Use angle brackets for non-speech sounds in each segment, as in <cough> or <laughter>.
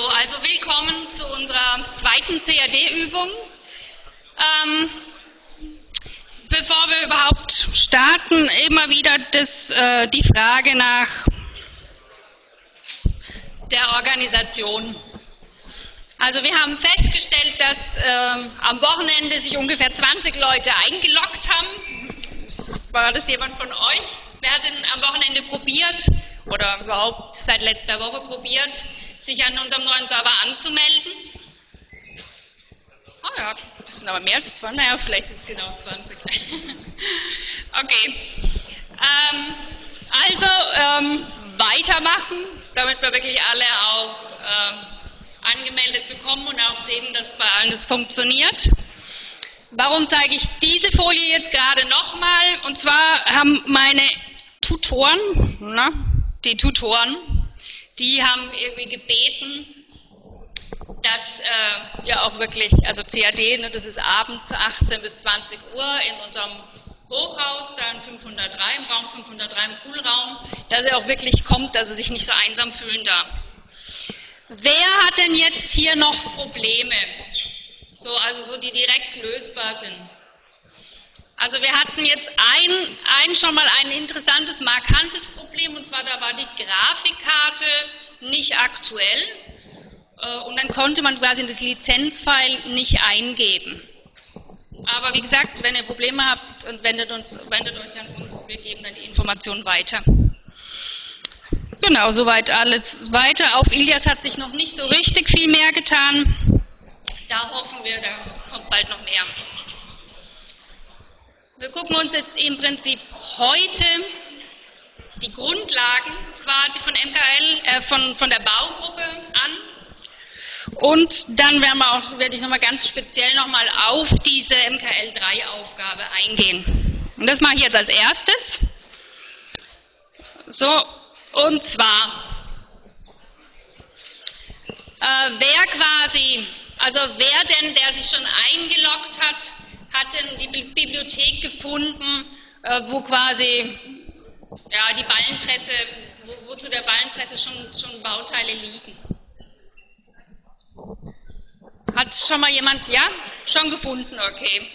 So, also willkommen zu unserer zweiten CAD-Übung. Ähm, bevor wir überhaupt starten, immer wieder das, äh, die Frage nach der Organisation. Also wir haben festgestellt, dass äh, am Wochenende sich ungefähr 20 Leute eingeloggt haben. War das jemand von euch? Wer hat denn am Wochenende probiert oder überhaupt seit letzter Woche probiert, sich an unserem neuen Server anzumelden? Oh ja, das sind aber mehr als 20, naja, vielleicht sind es genau 20. <laughs> okay. Ähm, also ähm, weitermachen, damit wir wirklich alle auch ähm, angemeldet bekommen und auch sehen, dass bei allen das funktioniert. Warum zeige ich diese Folie jetzt gerade nochmal? Und zwar haben meine Tutoren, na, die Tutoren, die haben irgendwie gebeten, dass äh, wir auch wirklich, also CAD, ne, das ist abends 18 bis 20 Uhr in unserem Hochhaus, da in 503, im Raum 503 im Poolraum, dass er auch wirklich kommt, dass er sich nicht so einsam fühlen darf. Wer hat denn jetzt hier noch Probleme? So, also so, die direkt lösbar sind. Also wir hatten jetzt ein, ein schon mal ein interessantes, markantes Problem, und zwar da war die Grafikkarte nicht aktuell äh, und dann konnte man quasi in das Lizenzfile nicht eingeben. Aber wie gesagt, wenn ihr Probleme habt, wendet, uns, wendet euch an uns, wir geben dann die Informationen weiter. Genau, soweit alles weiter. Auf Ilias hat sich noch nicht so richtig viel mehr getan. Da hoffen wir, da kommt bald noch mehr. Wir gucken uns jetzt im Prinzip heute die Grundlagen quasi von MKL, äh, von, von der Baugruppe an. Und dann werden wir auch, werde ich nochmal ganz speziell nochmal auf diese MKL3-Aufgabe eingehen. Und das mache ich jetzt als erstes. So, und zwar, äh, wer quasi, also wer denn, der sich schon eingeloggt hat, hat denn die Bibliothek gefunden, äh, wo quasi ja, die Ballenpresse, wo, wo zu der Ballenpresse schon, schon Bauteile liegen. Hat schon mal jemand, ja, schon gefunden, okay.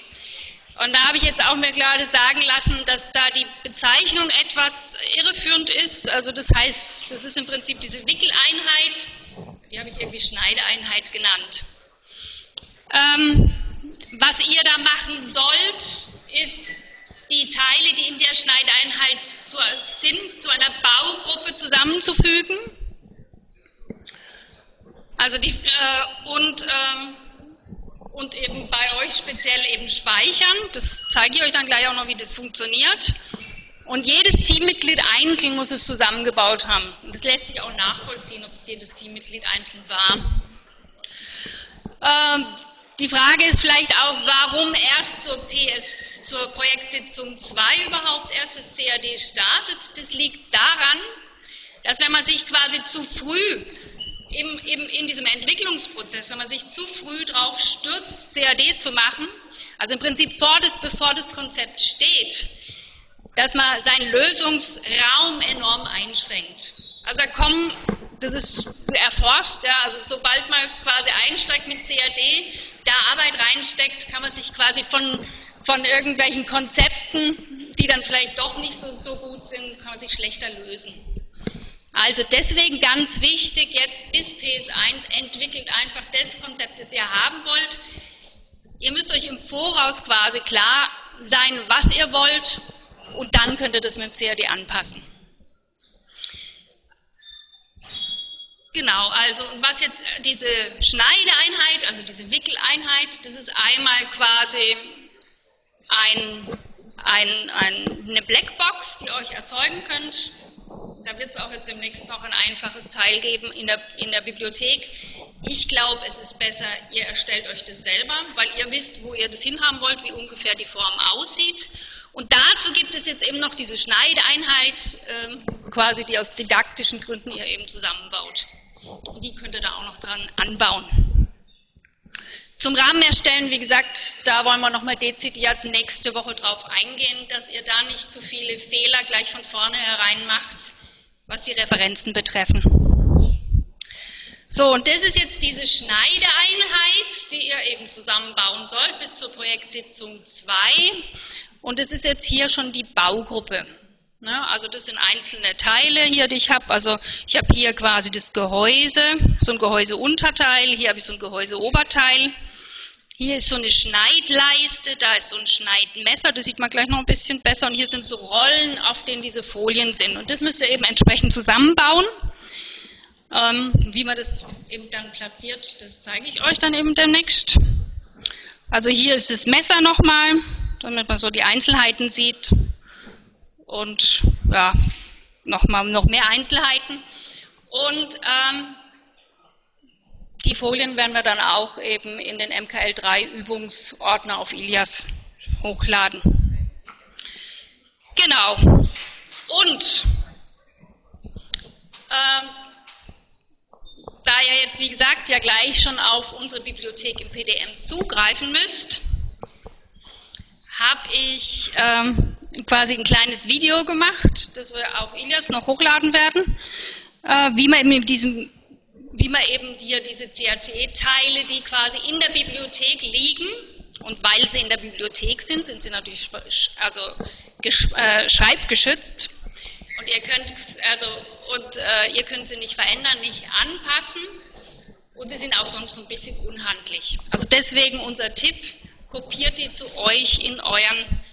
Und da habe ich jetzt auch mir gerade sagen lassen, dass da die Bezeichnung etwas irreführend ist. Also das heißt, das ist im Prinzip diese Wickeleinheit, die habe ich irgendwie Schneideeinheit genannt. Ähm, was ihr da machen sollt, ist die Teile, die in der Schneideeinheit sind, zu einer Baugruppe zusammenzufügen. Also die, äh, und, äh, und eben bei euch speziell eben speichern. Das zeige ich euch dann gleich auch noch, wie das funktioniert. Und jedes Teammitglied einzeln muss es zusammengebaut haben. Das lässt sich auch nachvollziehen, ob es jedes Teammitglied einzeln war. Ähm, die Frage ist vielleicht auch, warum erst zur PS, zur Projektsitzung 2 überhaupt erst das CAD startet. Das liegt daran, dass wenn man sich quasi zu früh im, im, in diesem Entwicklungsprozess, wenn man sich zu früh darauf stürzt, CAD zu machen, also im Prinzip vor das, bevor das Konzept steht, dass man seinen Lösungsraum enorm einschränkt. Also da kommen, das ist erforscht, ja, also sobald man quasi einsteigt mit CAD, da Arbeit reinsteckt, kann man sich quasi von, von irgendwelchen Konzepten, die dann vielleicht doch nicht so, so gut sind, kann man sich schlechter lösen. Also deswegen ganz wichtig, jetzt bis PS1 entwickelt einfach das Konzept, das ihr haben wollt. Ihr müsst euch im Voraus quasi klar sein, was ihr wollt und dann könnt ihr das mit dem CAD anpassen. Genau, also was jetzt diese Schneideeinheit, also diese Wickeleinheit, das ist einmal quasi ein, ein, ein, eine Blackbox, die ihr euch erzeugen könnt da wird es auch jetzt demnächst noch ein einfaches Teil geben in der, in der Bibliothek. Ich glaube, es ist besser, ihr erstellt euch das selber, weil ihr wisst, wo ihr das hinhaben wollt, wie ungefähr die Form aussieht. Und dazu gibt es jetzt eben noch diese Schneideeinheit, äh, quasi, die aus didaktischen Gründen ihr eben zusammenbaut. Und die könnt ihr da auch noch dran anbauen. Zum Rahmen erstellen, wie gesagt, da wollen wir nochmal dezidiert nächste Woche drauf eingehen, dass ihr da nicht zu viele Fehler gleich von vorne herein macht was die Referenzen betreffen. So, und das ist jetzt diese Schneideeinheit, die ihr eben zusammenbauen sollt bis zur Projektsitzung 2. Und das ist jetzt hier schon die Baugruppe. Ne? Also das sind einzelne Teile hier, die ich habe. Also ich habe hier quasi das Gehäuse, so ein Gehäuseunterteil, hier habe ich so ein Gehäuseoberteil. Hier ist so eine Schneidleiste, da ist so ein Schneidmesser, das sieht man gleich noch ein bisschen besser. Und hier sind so Rollen, auf denen diese Folien sind. Und das müsst ihr eben entsprechend zusammenbauen. Ähm, wie man das eben dann platziert, das zeige ich euch dann eben demnächst. Also hier ist das Messer nochmal, damit man so die Einzelheiten sieht. Und ja, nochmal noch mehr Einzelheiten. Und ähm, die Folien werden wir dann auch eben in den MKL3 Übungsordner auf Ilias hochladen. Genau. Und äh, da ihr jetzt, wie gesagt, ja gleich schon auf unsere Bibliothek im PDM zugreifen müsst, habe ich ähm, quasi ein kleines Video gemacht, das wir auf Ilias noch hochladen werden, äh, wie man eben mit diesem wie man eben hier diese CAT-Teile, die quasi in der Bibliothek liegen, und weil sie in der Bibliothek sind, sind sie natürlich also äh, schreibgeschützt. Und ihr könnt also und äh, ihr könnt sie nicht verändern, nicht anpassen. Und sie sind auch sonst ein bisschen unhandlich. Also deswegen unser Tipp: Kopiert die zu euch in euren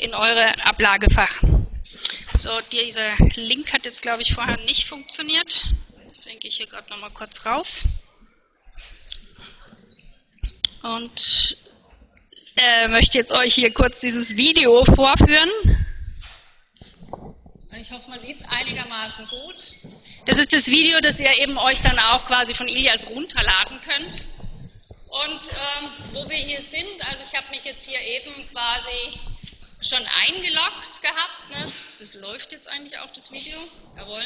in eure Ablagefach. So, dieser Link hat jetzt glaube ich vorher nicht funktioniert. Deswegen gehe ich hier gerade nochmal kurz raus. Und äh, möchte jetzt euch hier kurz dieses Video vorführen. Ich hoffe, man sieht es einigermaßen gut. Das ist das Video, das ihr eben euch dann auch quasi von Ilias runterladen könnt. Und ähm, wo wir hier sind, also ich habe mich jetzt hier eben quasi schon eingeloggt gehabt. Ne? Das läuft jetzt eigentlich auch, das Video. Jawohl.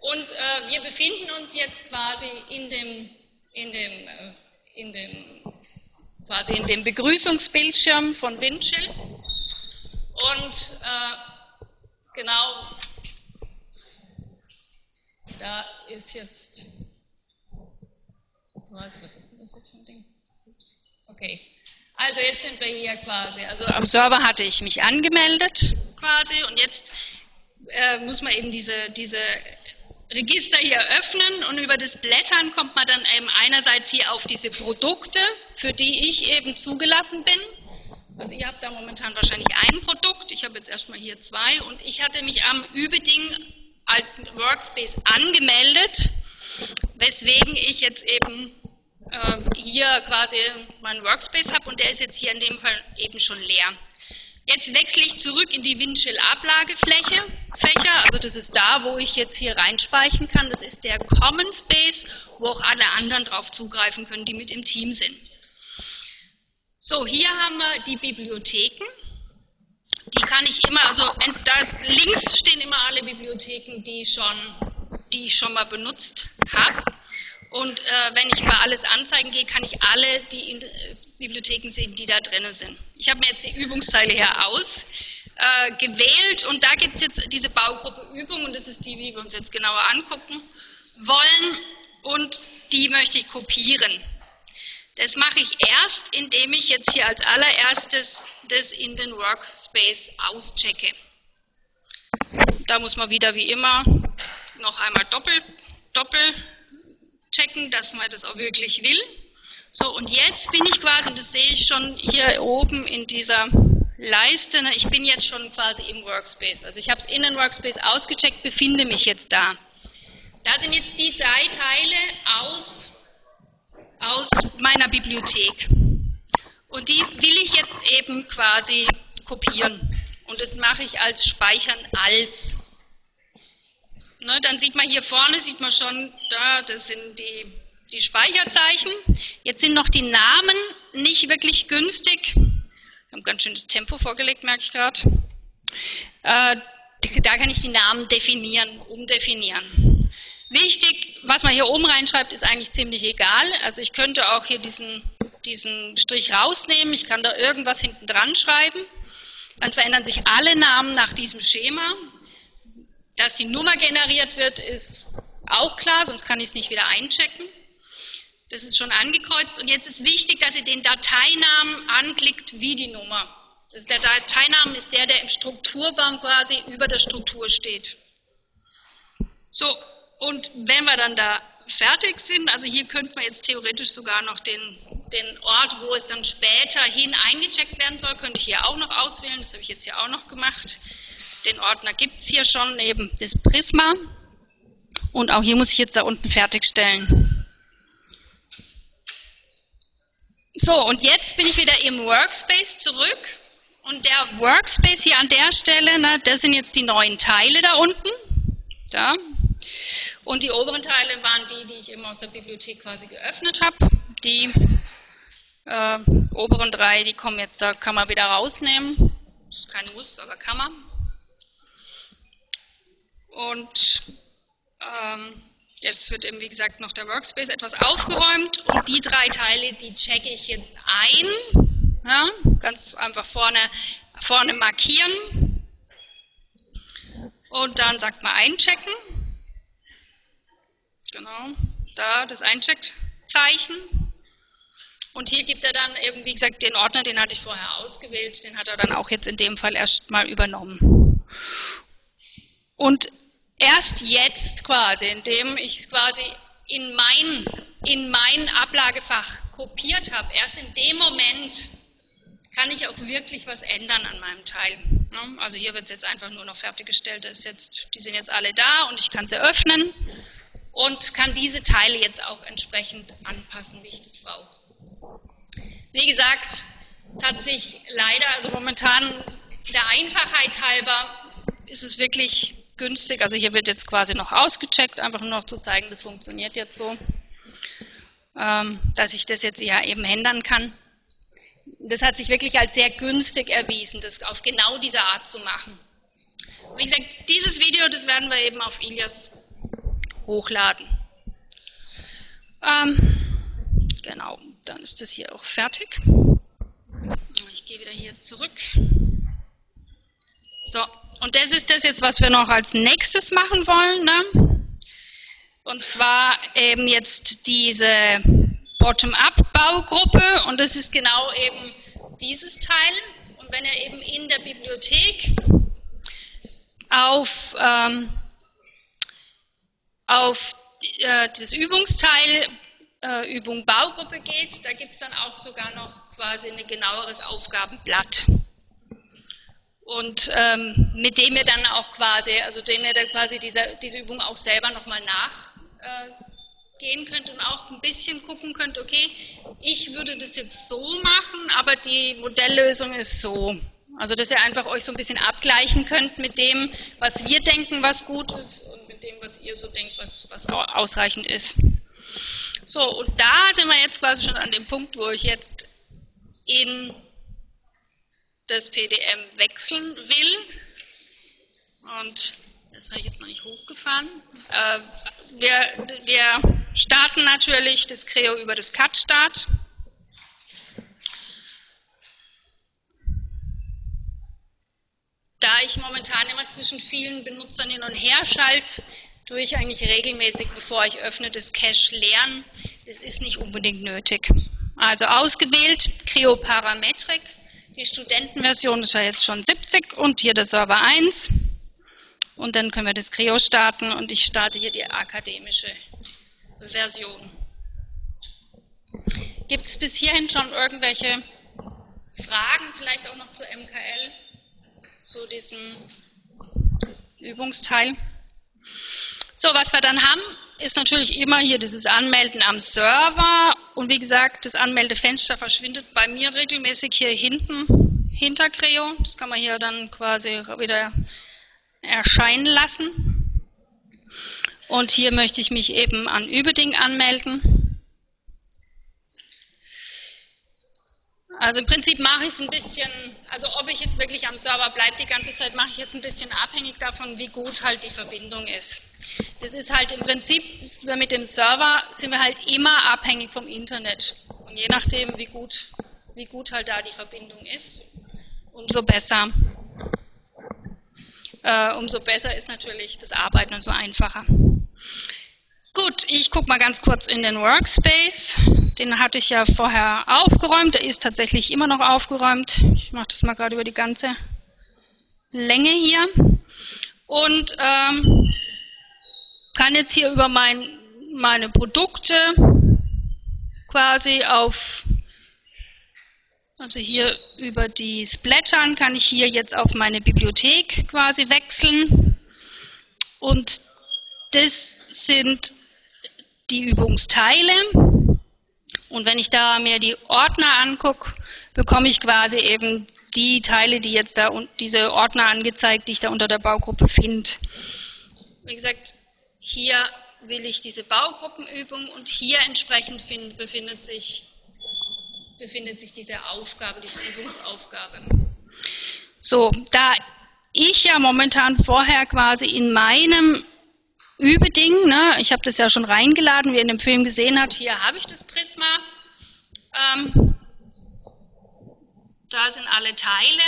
Und äh, wir befinden uns jetzt quasi in dem, in dem, äh, in dem, quasi in dem Begrüßungsbildschirm von Windchill. Und äh, genau da ist jetzt, was, ist denn das jetzt für ein Ding? Ups. Okay. Also jetzt sind wir hier quasi, also am Server hatte ich mich angemeldet. quasi. Und jetzt äh, muss man eben diese, diese Register hier öffnen. Und über das Blättern kommt man dann eben einerseits hier auf diese Produkte, für die ich eben zugelassen bin. Also ihr habt da momentan wahrscheinlich ein Produkt, ich habe jetzt erstmal hier zwei. Und ich hatte mich am Übeding als Workspace angemeldet, weswegen ich jetzt eben äh, hier quasi meinen Workspace habe und der ist jetzt hier in dem Fall eben schon leer. Jetzt wechsle ich zurück in die Windchill-Ablagefläche, Fächer, also das ist da, wo ich jetzt hier reinspeichern kann. Das ist der Common Space, wo auch alle anderen drauf zugreifen können, die mit im Team sind. So, hier haben wir die Bibliotheken. Die kann ich immer, also da links stehen immer alle Bibliotheken, die, schon, die ich schon mal benutzt habe. Und äh, wenn ich bei alles anzeigen gehe, kann ich alle die in, äh, Bibliotheken sehen, die da drin sind. Ich habe mir jetzt die Übungsteile hier ausgewählt äh, und da gibt es jetzt diese Baugruppe Übung und das ist die, die wir uns jetzt genauer angucken wollen und die möchte ich kopieren. Das mache ich erst, indem ich jetzt hier als allererstes das in den Workspace auschecke. Da muss man wieder wie immer noch einmal doppel, doppel checken, dass man das auch wirklich will. So, und jetzt bin ich quasi, und das sehe ich schon hier oben in dieser Leiste, ne, ich bin jetzt schon quasi im Workspace. Also ich habe es in den Workspace ausgecheckt, befinde mich jetzt da. Da sind jetzt die drei Teile aus, aus meiner Bibliothek. Und die will ich jetzt eben quasi kopieren. Und das mache ich als Speichern als. Ne, dann sieht man hier vorne, sieht man schon, da, das sind die, die Speicherzeichen. Jetzt sind noch die Namen nicht wirklich günstig. Wir haben ganz schön das Tempo vorgelegt, merke ich gerade. Äh, da kann ich die Namen definieren, umdefinieren. Wichtig, was man hier oben reinschreibt, ist eigentlich ziemlich egal. Also ich könnte auch hier diesen, diesen Strich rausnehmen, ich kann da irgendwas hinten dran schreiben. Dann verändern sich alle Namen nach diesem Schema. Dass die Nummer generiert wird, ist auch klar, sonst kann ich es nicht wieder einchecken. Das ist schon angekreuzt und jetzt ist wichtig, dass ihr den Dateinamen anklickt wie die Nummer. Also der Dateinamen ist der, der im Strukturbaum quasi über der Struktur steht. So, und wenn wir dann da fertig sind, also hier könnte man jetzt theoretisch sogar noch den, den Ort, wo es dann später hin eingecheckt werden soll, könnte ich hier auch noch auswählen, das habe ich jetzt hier auch noch gemacht. Den Ordner gibt es hier schon neben das Prisma und auch hier muss ich jetzt da unten fertigstellen. So, und jetzt bin ich wieder im Workspace zurück. Und der Workspace hier an der Stelle, ne, das sind jetzt die neuen Teile da unten. Da. Und die oberen Teile waren die, die ich immer aus der Bibliothek quasi geöffnet habe. Die äh, oberen drei, die kommen jetzt, da kann man wieder rausnehmen. Das ist kein Muss, aber kann man. Und ähm, Jetzt wird eben, wie gesagt, noch der Workspace etwas aufgeräumt und die drei Teile, die checke ich jetzt ein. Ja, ganz einfach vorne, vorne markieren und dann sagt man einchecken. Genau, da das Eincheckzeichen. Und hier gibt er dann eben, wie gesagt, den Ordner, den hatte ich vorher ausgewählt, den hat er dann auch jetzt in dem Fall erstmal übernommen. Und erst jetzt quasi, indem ich es quasi in mein, in mein Ablagefach kopiert habe, erst in dem Moment kann ich auch wirklich was ändern an meinem Teil. Also hier wird es jetzt einfach nur noch fertiggestellt, ist jetzt, die sind jetzt alle da und ich kann sie öffnen und kann diese Teile jetzt auch entsprechend anpassen, wie ich das brauche. Wie gesagt, es hat sich leider, also momentan der Einfachheit halber, ist es wirklich günstig. Also hier wird jetzt quasi noch ausgecheckt, einfach nur noch zu zeigen, das funktioniert jetzt so, ähm, dass ich das jetzt ja eben ändern kann. Das hat sich wirklich als sehr günstig erwiesen, das auf genau diese Art zu machen. Wie gesagt, dieses Video, das werden wir eben auf Ilias hochladen. Ähm, genau, dann ist das hier auch fertig. Ich gehe wieder hier zurück. So, und das ist das jetzt, was wir noch als nächstes machen wollen. Ne? Und zwar eben jetzt diese Bottom-up-Baugruppe und das ist genau eben dieses Teil. Und wenn ihr eben in der Bibliothek auf, ähm, auf äh, das Übungsteil äh, Übung Baugruppe geht, da gibt es dann auch sogar noch quasi ein genaueres Aufgabenblatt und ähm, mit dem ihr dann auch quasi, also dem ihr dann quasi diese, diese Übung auch selber nochmal nachgehen äh, könnt und auch ein bisschen gucken könnt, okay, ich würde das jetzt so machen, aber die Modelllösung ist so. Also dass ihr einfach euch so ein bisschen abgleichen könnt mit dem, was wir denken, was gut ist und mit dem, was ihr so denkt, was, was ausreichend ist. So, und da sind wir jetzt quasi schon an dem Punkt, wo ich jetzt in das PDM wechseln will. Und das habe ich jetzt noch nicht hochgefahren. Äh, wir, wir starten natürlich das Creo über das CAD-Start. Da ich momentan immer zwischen vielen Benutzern hin und her schalte, tue ich eigentlich regelmäßig, bevor ich öffne, das Cache leeren. Das ist nicht unbedingt nötig. Also ausgewählt, Creo Parametric die Studentenversion ist ja jetzt schon 70 und hier der Server 1. Und dann können wir das Creo starten und ich starte hier die akademische Version. Gibt es bis hierhin schon irgendwelche Fragen, vielleicht auch noch zu MKL, zu diesem Übungsteil? So, was wir dann haben, ist natürlich immer hier dieses Anmelden am Server und wie gesagt, das Anmeldefenster verschwindet bei mir regelmäßig hier hinten hinter Creo. Das kann man hier dann quasi wieder erscheinen lassen. Und hier möchte ich mich eben an Übeding anmelden. Also im Prinzip mache ich es ein bisschen, also ob ich jetzt wirklich am Server bleibe die ganze Zeit, mache ich jetzt ein bisschen abhängig davon, wie gut halt die Verbindung ist. Das ist halt im Prinzip, mit dem Server sind wir halt immer abhängig vom Internet. Und je nachdem, wie gut, wie gut halt da die Verbindung ist, umso besser, äh, umso besser ist natürlich das Arbeiten und so einfacher. Gut, ich gucke mal ganz kurz in den Workspace. Den hatte ich ja vorher aufgeräumt. Der ist tatsächlich immer noch aufgeräumt. Ich mache das mal gerade über die ganze Länge hier. Und ähm, kann jetzt hier über mein, meine Produkte quasi auf, also hier über die Splattern kann ich hier jetzt auf meine Bibliothek quasi wechseln. Und das sind die Übungsteile. Und wenn ich da mir die Ordner angucke, bekomme ich quasi eben die Teile, die jetzt da und diese Ordner angezeigt, die ich da unter der Baugruppe finde. Wie gesagt, hier will ich diese Baugruppenübung und hier entsprechend find, befindet, sich, befindet sich diese Aufgabe, diese Übungsaufgabe. So, da ich ja momentan vorher quasi in meinem Übeding, ne, ich habe das ja schon reingeladen, wie ihr in dem Film gesehen habt, hier habe ich das Prisma. Ähm, da sind alle Teile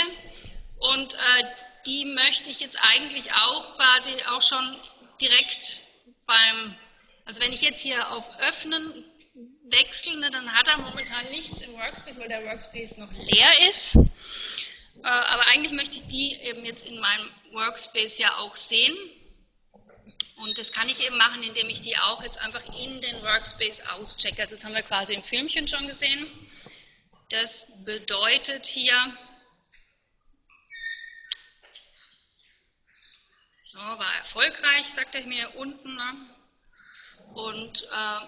und äh, die möchte ich jetzt eigentlich auch quasi auch schon direkt beim, also wenn ich jetzt hier auf Öffnen wechsle, ne, dann hat er momentan nichts im Workspace, weil der Workspace noch leer ist. Äh, aber eigentlich möchte ich die eben jetzt in meinem Workspace ja auch sehen. Und das kann ich eben machen, indem ich die auch jetzt einfach in den Workspace auschecke. Also das haben wir quasi im Filmchen schon gesehen. Das bedeutet hier, so, war erfolgreich, sagt er mir unten. Ne? Und äh,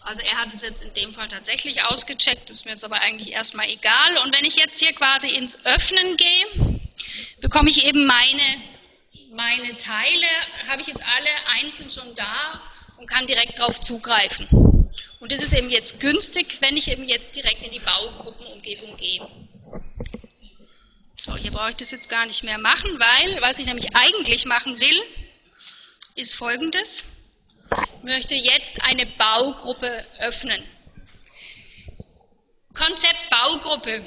also er hat es jetzt in dem Fall tatsächlich ausgecheckt, ist mir jetzt aber eigentlich erstmal egal. Und wenn ich jetzt hier quasi ins Öffnen gehe, bekomme ich eben meine, meine Teile, habe ich jetzt alle einzeln schon da und kann direkt darauf zugreifen. Und das ist eben jetzt günstig, wenn ich eben jetzt direkt in die Baugruppenumgebung gehe. So, hier brauche ich das jetzt gar nicht mehr machen, weil was ich nämlich eigentlich machen will, ist folgendes. Ich möchte jetzt eine Baugruppe öffnen. Konzept Baugruppe.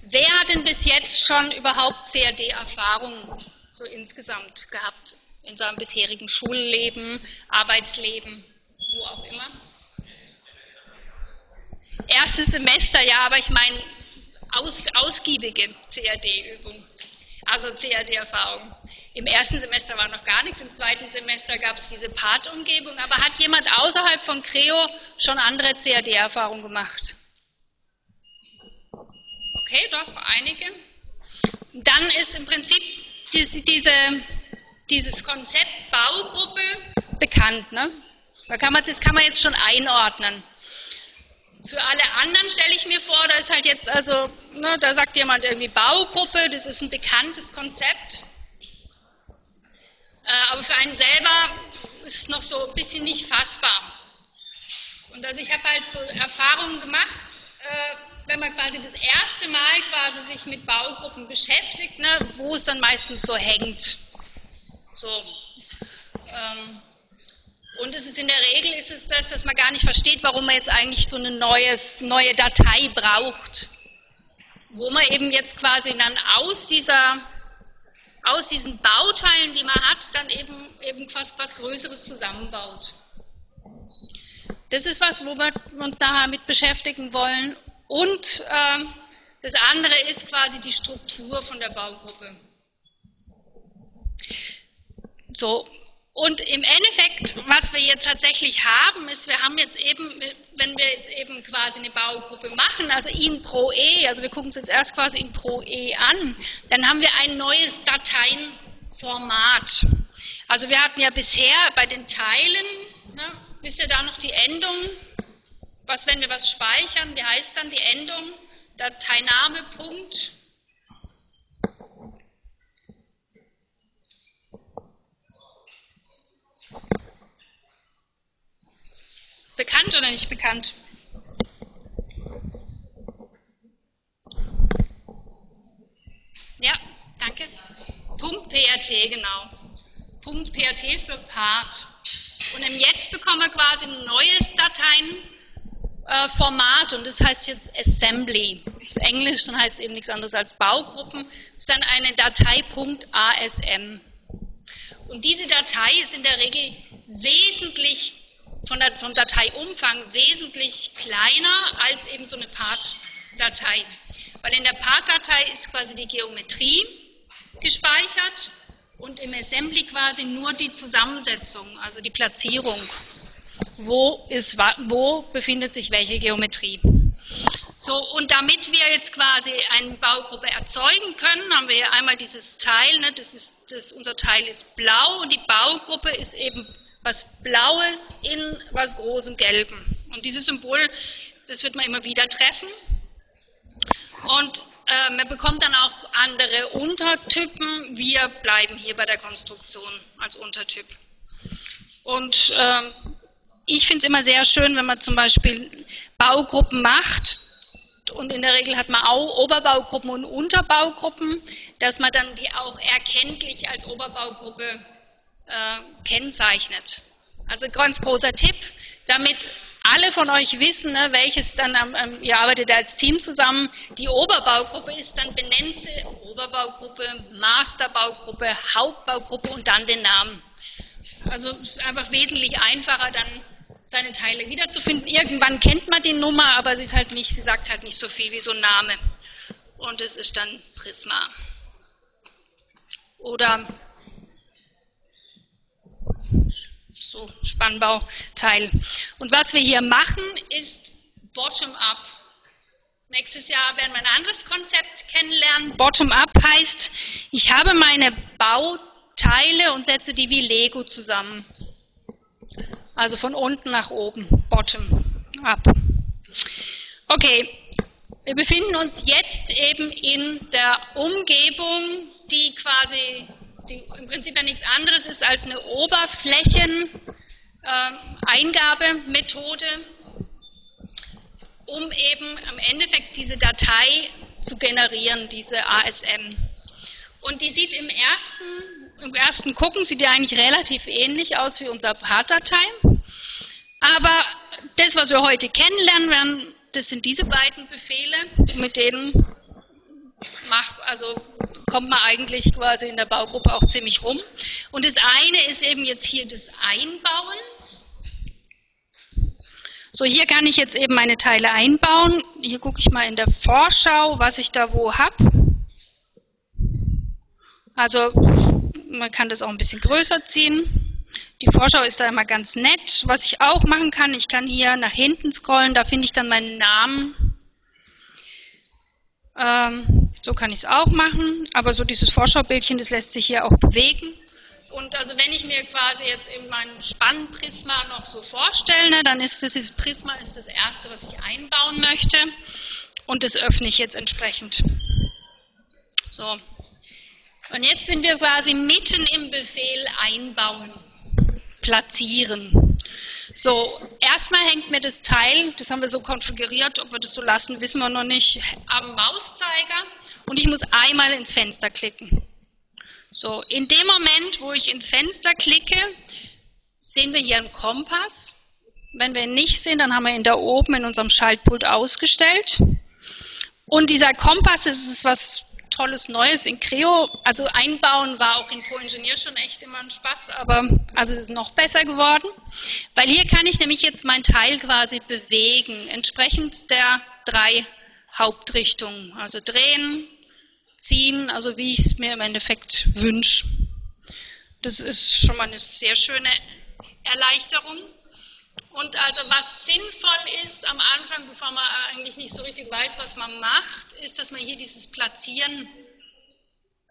Wer hat denn bis jetzt schon überhaupt CAD-Erfahrung so insgesamt gehabt in seinem bisherigen Schulleben, Arbeitsleben? wo auch immer. Erstes Semester, ja, aber ich meine aus, ausgiebige CAD-Übung, also CAD-Erfahrung. Im ersten Semester war noch gar nichts, im zweiten Semester gab es diese Part-Umgebung, aber hat jemand außerhalb von Creo schon andere CAD-Erfahrungen gemacht? Okay, doch, einige. Dann ist im Prinzip diese, diese, dieses Konzept Baugruppe bekannt. Ne? Da kann man, das kann man jetzt schon einordnen. Für alle anderen stelle ich mir vor, da ist halt jetzt also, ne, da sagt jemand irgendwie Baugruppe, das ist ein bekanntes Konzept. Äh, aber für einen selber ist es noch so ein bisschen nicht fassbar. Und also ich habe halt so Erfahrungen gemacht, äh, wenn man quasi das erste Mal quasi sich mit Baugruppen beschäftigt, ne, wo es dann meistens so hängt. So. Ähm, und es ist in der Regel ist es das, dass man gar nicht versteht, warum man jetzt eigentlich so eine neues, neue Datei braucht, wo man eben jetzt quasi dann aus dieser aus diesen Bauteilen, die man hat, dann eben, eben fast was Größeres zusammenbaut. Das ist was, wo wir uns nachher mit beschäftigen wollen. Und äh, das andere ist quasi die Struktur von der Baugruppe. So, und im Endeffekt, was wir jetzt tatsächlich haben, ist, wir haben jetzt eben, wenn wir jetzt eben quasi eine Baugruppe machen, also in Pro E, also wir gucken uns jetzt erst quasi in Pro E an, dann haben wir ein neues Dateienformat. Also wir hatten ja bisher bei den Teilen, ne, wisst ihr da noch die Endung, was, wenn wir was speichern, wie heißt dann die Endung? Dateiname, Punkt, Bekannt oder nicht bekannt? Ja, danke. Punkt PRT, genau. Punkt PRT für Part. Und Jetzt bekommen wir quasi ein neues Dateienformat und das heißt jetzt Assembly. Das ist Englisch, dann heißt eben nichts anderes als Baugruppen. Das ist dann eine Datei.asm. Und diese Datei ist in der Regel wesentlich von der, vom Dateiumfang wesentlich kleiner als eben so eine Part-Datei. Weil in der Part-Datei ist quasi die Geometrie gespeichert und im Assembly quasi nur die Zusammensetzung, also die Platzierung. Wo, ist, wo befindet sich welche Geometrie? So, und damit wir jetzt quasi eine Baugruppe erzeugen können, haben wir hier einmal dieses Teil, ne, das ist, das, unser Teil ist blau und die Baugruppe ist eben was Blaues in was Großem Gelben. Und dieses Symbol, das wird man immer wieder treffen. Und äh, man bekommt dann auch andere Untertypen. Wir bleiben hier bei der Konstruktion als Untertyp. Und äh, ich finde es immer sehr schön, wenn man zum Beispiel Baugruppen macht, und in der Regel hat man auch Oberbaugruppen und Unterbaugruppen, dass man dann die auch erkenntlich als Oberbaugruppe äh, kennzeichnet. Also ganz großer Tipp, damit alle von euch wissen, ne, welches dann, ähm, ihr arbeitet als Team zusammen, die Oberbaugruppe ist, dann benennt sie Oberbaugruppe, Masterbaugruppe, Hauptbaugruppe und dann den Namen. Also es ist einfach wesentlich einfacher, dann seine Teile wiederzufinden. Irgendwann kennt man die Nummer, aber sie ist halt nicht, sie sagt halt nicht so viel wie so ein Name. Und es ist dann Prisma. Oder so Spannbauteil. Und was wir hier machen, ist Bottom-up. Nächstes Jahr werden wir ein anderes Konzept kennenlernen. Bottom-up heißt, ich habe meine Bauteile und setze die wie Lego zusammen. Also von unten nach oben, Bottom-up. Okay, wir befinden uns jetzt eben in der Umgebung, die quasi die im Prinzip ja nichts anderes ist als eine Oberflächen-Eingabemethode, um eben am Endeffekt diese Datei zu generieren, diese ASM. Und die sieht im ersten, im ersten Gucken, sieht ja eigentlich relativ ähnlich aus wie unser Part-Datei. Aber das, was wir heute kennenlernen werden, das sind diese beiden Befehle, mit denen macht, also kommt man eigentlich quasi in der Baugruppe auch ziemlich rum. Und das eine ist eben jetzt hier das Einbauen. So, hier kann ich jetzt eben meine Teile einbauen. Hier gucke ich mal in der Vorschau, was ich da wo habe. Also, man kann das auch ein bisschen größer ziehen. Die Vorschau ist da immer ganz nett. Was ich auch machen kann, ich kann hier nach hinten scrollen, da finde ich dann meinen Namen. Ähm, so kann ich es auch machen, aber so dieses Vorschaubildchen, das lässt sich hier auch bewegen. Und also wenn ich mir quasi jetzt eben mein Spannprisma noch so vorstelle, ne, dann ist das dieses Prisma ist das erste, was ich einbauen möchte und das öffne ich jetzt entsprechend. So. Und jetzt sind wir quasi mitten im Befehl einbauen, platzieren. So, erstmal hängt mir das Teil, das haben wir so konfiguriert, ob wir das so lassen, wissen wir noch nicht, am Mauszeiger und ich muss einmal ins Fenster klicken. So, in dem Moment, wo ich ins Fenster klicke, sehen wir hier einen Kompass. Wenn wir ihn nicht sehen, dann haben wir ihn da oben in unserem Schaltpult ausgestellt. Und dieser Kompass ist was Tolles Neues in Creo. Also einbauen war auch in Pro-Ingenieur schon echt immer ein Spaß, aber also es ist noch besser geworden. Weil hier kann ich nämlich jetzt mein Teil quasi bewegen, entsprechend der drei Hauptrichtungen. Also drehen, ziehen, also wie ich es mir im Endeffekt wünsche. Das ist schon mal eine sehr schöne Erleichterung. Und also was sinnvoll ist am Anfang, bevor man eigentlich nicht so richtig weiß, was man macht, ist, dass man hier dieses Platzieren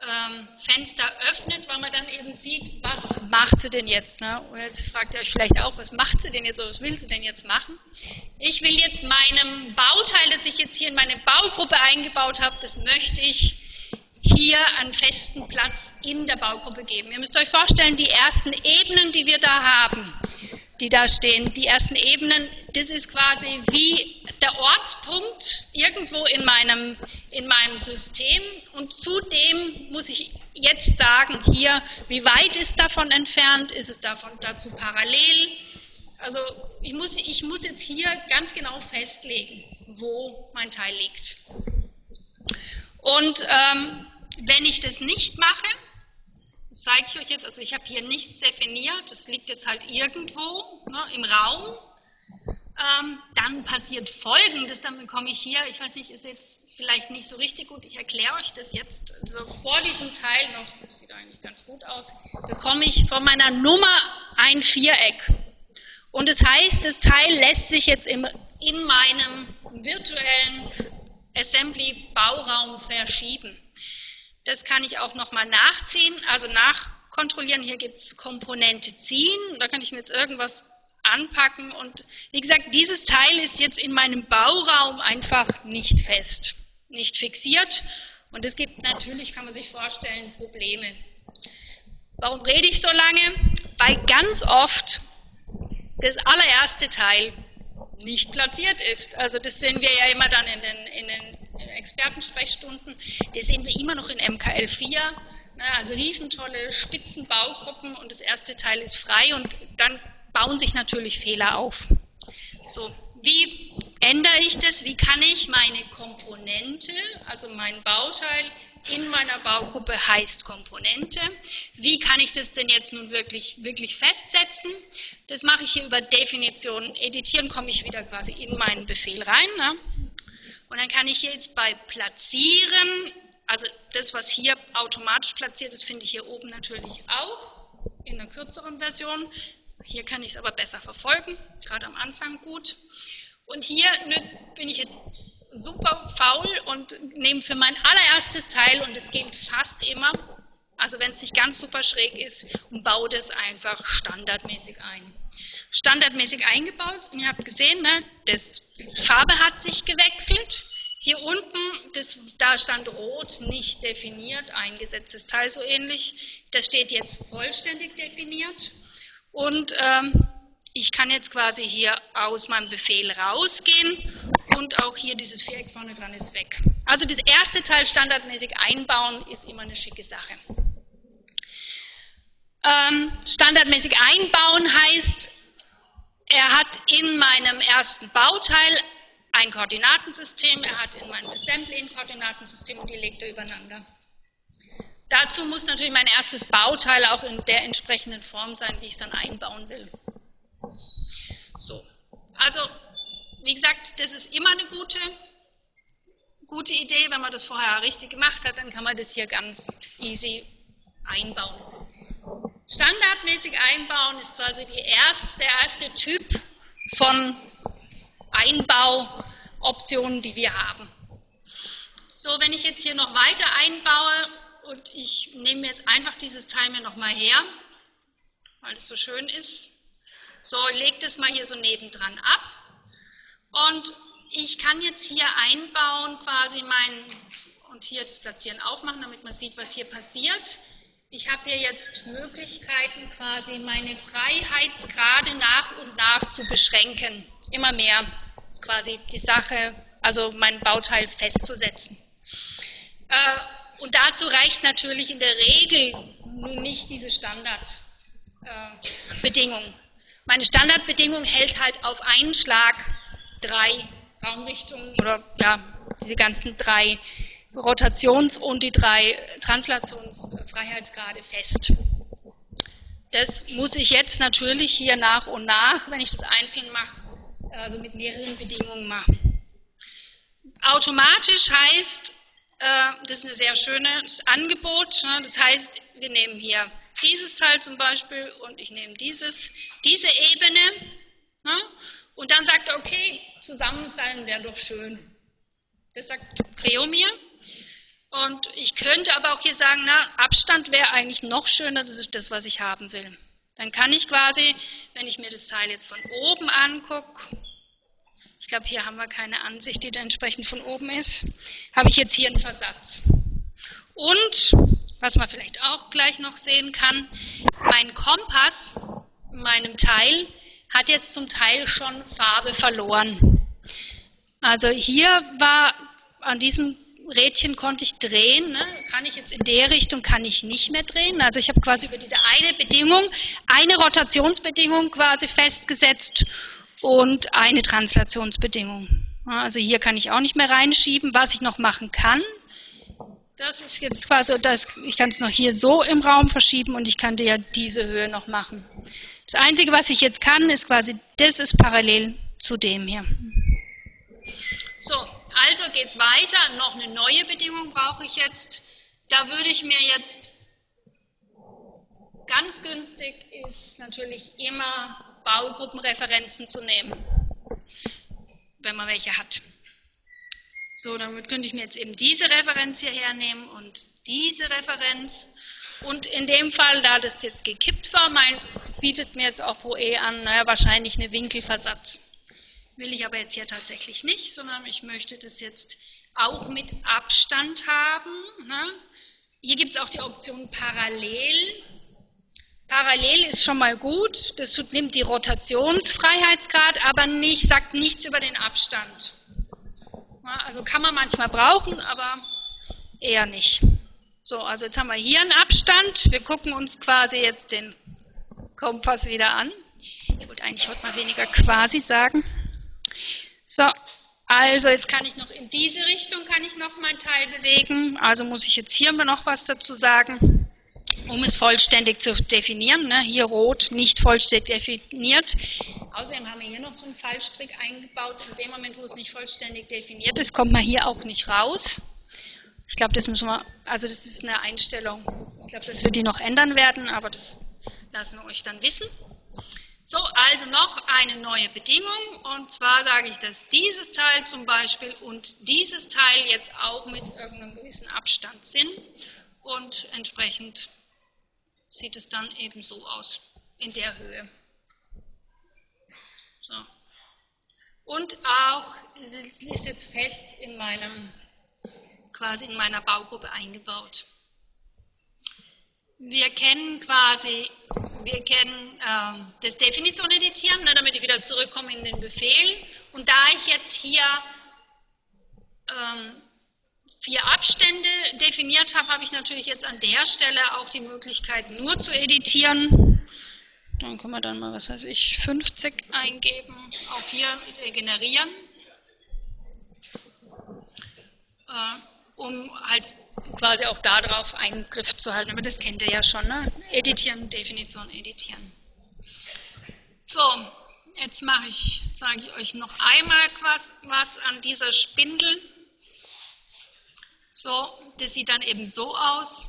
ähm, Fenster öffnet, weil man dann eben sieht, was macht sie denn jetzt. Ne? Und jetzt fragt ihr euch vielleicht auch, was macht sie denn jetzt oder was will sie denn jetzt machen? Ich will jetzt meinem Bauteil, das ich jetzt hier in meine Baugruppe eingebaut habe, das möchte ich hier einen festen Platz in der Baugruppe geben. Ihr müsst euch vorstellen, die ersten Ebenen, die wir da haben, die da stehen. Die ersten Ebenen, das ist quasi wie der Ortspunkt irgendwo in meinem, in meinem System und zudem muss ich jetzt sagen, hier, wie weit ist davon entfernt, ist es davon dazu parallel. Also ich muss, ich muss jetzt hier ganz genau festlegen, wo mein Teil liegt. Und ähm, wenn ich das nicht mache, Das zeige ich euch jetzt. Also ich habe hier nichts definiert, das liegt jetzt halt irgendwo ne, im Raum. Ähm, dann passiert Folgendes, dann bekomme ich hier, ich weiß nicht, ist jetzt vielleicht nicht so richtig gut, ich erkläre euch das jetzt, also vor diesem Teil noch, sieht eigentlich ganz gut aus, bekomme ich von meiner Nummer ein Viereck. Und das heißt, das Teil lässt sich jetzt im, in meinem virtuellen Assembly-Bauraum verschieben. Das kann ich auch nochmal nachziehen, also nachkontrollieren. Hier gibt es Komponente ziehen, da kann ich mir jetzt irgendwas anpacken. Und wie gesagt, dieses Teil ist jetzt in meinem Bauraum einfach nicht fest, nicht fixiert. Und es gibt natürlich, kann man sich vorstellen, Probleme. Warum rede ich so lange? Weil ganz oft das allererste Teil nicht platziert ist. Also das sehen wir ja immer dann in den, in den Expertensprechstunden. Das sehen wir immer noch in MKL 4. Also riesentolle Spitzenbaugruppen und das erste Teil ist frei und dann bauen sich natürlich Fehler auf. So, wie ändere ich das? Wie kann ich meine Komponente, also mein Bauteil in meiner Baugruppe heißt Komponente. Wie kann ich das denn jetzt nun wirklich, wirklich festsetzen? Das mache ich hier über Definition. Editieren komme ich wieder quasi in meinen Befehl rein. Ne? Und dann kann ich hier jetzt bei Platzieren, also das, was hier automatisch platziert ist, finde ich hier oben natürlich auch in einer kürzeren Version. Hier kann ich es aber besser verfolgen, gerade am Anfang gut. Und hier bin ich jetzt super faul und nehme für mein allererstes Teil, und es geht fast immer, also wenn es nicht ganz super schräg ist, und baue das einfach standardmäßig ein. Standardmäßig eingebaut, und ihr habt gesehen, ne, das Farbe hat sich gewechselt. Hier unten, das, da stand rot, nicht definiert, eingesetztes Teil so ähnlich. Das steht jetzt vollständig definiert. Und ähm, ich kann jetzt quasi hier aus meinem Befehl rausgehen und auch hier dieses Viereck vorne dran ist weg. Also das erste Teil standardmäßig einbauen ist immer eine schicke Sache. Ähm, standardmäßig einbauen heißt, er hat in meinem ersten Bauteil ein Koordinatensystem, er hat in meinem Assembly ein Koordinatensystem und die legt er übereinander. Dazu muss natürlich mein erstes Bauteil auch in der entsprechenden Form sein, wie ich es dann einbauen will. So, also wie gesagt, das ist immer eine gute, gute Idee. Wenn man das vorher richtig gemacht hat, dann kann man das hier ganz easy einbauen. Standardmäßig einbauen ist quasi erste, der erste Typ von Einbauoptionen, die wir haben. So, wenn ich jetzt hier noch weiter einbaue und ich nehme jetzt einfach dieses Teil mir nochmal her, weil es so schön ist. So, legt es mal hier so nebendran ab. Und ich kann jetzt hier einbauen, quasi mein, und hier jetzt platzieren, aufmachen, damit man sieht, was hier passiert. Ich habe hier jetzt Möglichkeiten, quasi meine Freiheitsgrade nach und nach zu beschränken. Immer mehr quasi die Sache, also mein Bauteil festzusetzen. Äh, und dazu reicht natürlich in der Regel nun nicht diese Standardbedingung. Äh, Meine Standardbedingung hält halt auf einen Schlag drei Raumrichtungen oder ja, diese ganzen drei Rotations- und die drei Translationsfreiheitsgrade fest. Das muss ich jetzt natürlich hier nach und nach, wenn ich das einzeln mache, also mit mehreren Bedingungen machen. Automatisch heißt, äh, das ist ein sehr schönes Angebot. Ne? Das heißt, wir nehmen hier dieses Teil zum Beispiel und ich nehme dieses, diese Ebene ne? und dann sagt er, okay, zusammenfallen wäre doch schön. Das sagt Creo mir. Und ich könnte aber auch hier sagen, na, Abstand wäre eigentlich noch schöner, das ist das, was ich haben will. Dann kann ich quasi, wenn ich mir das Teil jetzt von oben angucke, ich glaube, hier haben wir keine Ansicht, die da entsprechend von oben ist, habe ich jetzt hier einen Versatz. Und, was man vielleicht auch gleich noch sehen kann, mein Kompass in meinem Teil hat jetzt zum Teil schon Farbe verloren. Also hier war an diesem Rädchen konnte ich drehen, ne? kann ich jetzt in der Richtung, kann ich nicht mehr drehen. Also ich habe quasi über diese eine Bedingung, eine Rotationsbedingung quasi festgesetzt und eine Translationsbedingung. Also hier kann ich auch nicht mehr reinschieben. Was ich noch machen kann, Das ist jetzt quasi, das, ich kann es noch hier so im Raum verschieben und ich kann ja diese Höhe noch machen. Das Einzige, was ich jetzt kann, ist quasi, das ist parallel zu dem hier. So, also geht es weiter. Noch eine neue Bedingung brauche ich jetzt. Da würde ich mir jetzt ganz günstig ist natürlich immer Baugruppenreferenzen zu nehmen, wenn man welche hat. So, damit könnte ich mir jetzt eben diese Referenz hier hernehmen und diese Referenz. Und in dem Fall, da das jetzt gekippt war, mein, bietet mir jetzt auch Pro E an, naja, wahrscheinlich eine Winkelversatz. Will ich aber jetzt hier tatsächlich nicht, sondern ich möchte das jetzt auch mit Abstand haben. Ne? Hier gibt es auch die Option Parallel. Parallel ist schon mal gut, das nimmt die Rotationsfreiheitsgrad, aber nicht, sagt nichts über den Abstand. Also kann man manchmal brauchen, aber eher nicht. So, also jetzt haben wir hier einen Abstand. Wir gucken uns quasi jetzt den Kompass wieder an. Ich wollte eigentlich heute mal weniger quasi sagen. So, also jetzt kann ich noch in diese Richtung kann ich noch mein Teil bewegen. Also muss ich jetzt hier noch was dazu sagen, um es vollständig zu definieren. Ne? Hier rot, nicht vollständig definiert. Außerdem haben wir hier noch so einen Fallstrick eingebaut. In dem Moment, wo es nicht vollständig definiert ist, kommt man hier auch nicht raus. Ich glaube, das müssen wir, also das ist eine Einstellung. Ich glaube, dass wir die noch ändern werden, aber das lassen wir euch dann wissen. So, also noch eine neue Bedingung und zwar sage ich, dass dieses Teil zum Beispiel und dieses Teil jetzt auch mit irgendeinem gewissen Abstand sind und entsprechend sieht es dann eben so aus, in der Höhe. So. Und auch, es ist jetzt fest in meinem, quasi in meiner Baugruppe eingebaut. Wir kennen quasi, wir kennen äh, das Definition editieren, ne, damit ich wieder zurückkomme in den Befehl. Und da ich jetzt hier ähm, vier Abstände definiert habe, habe ich natürlich jetzt an der Stelle auch die Möglichkeit, nur zu editieren. Dann können wir dann mal, was weiß ich, 50 eingeben, auch hier generieren, äh, um halt quasi auch darauf Eingriff zu halten. Aber das kennt ihr ja schon, ne? Editieren, Definition, editieren. So, jetzt mache ich, zeige ich euch noch einmal was, was an dieser Spindel. So, das sieht dann eben so aus,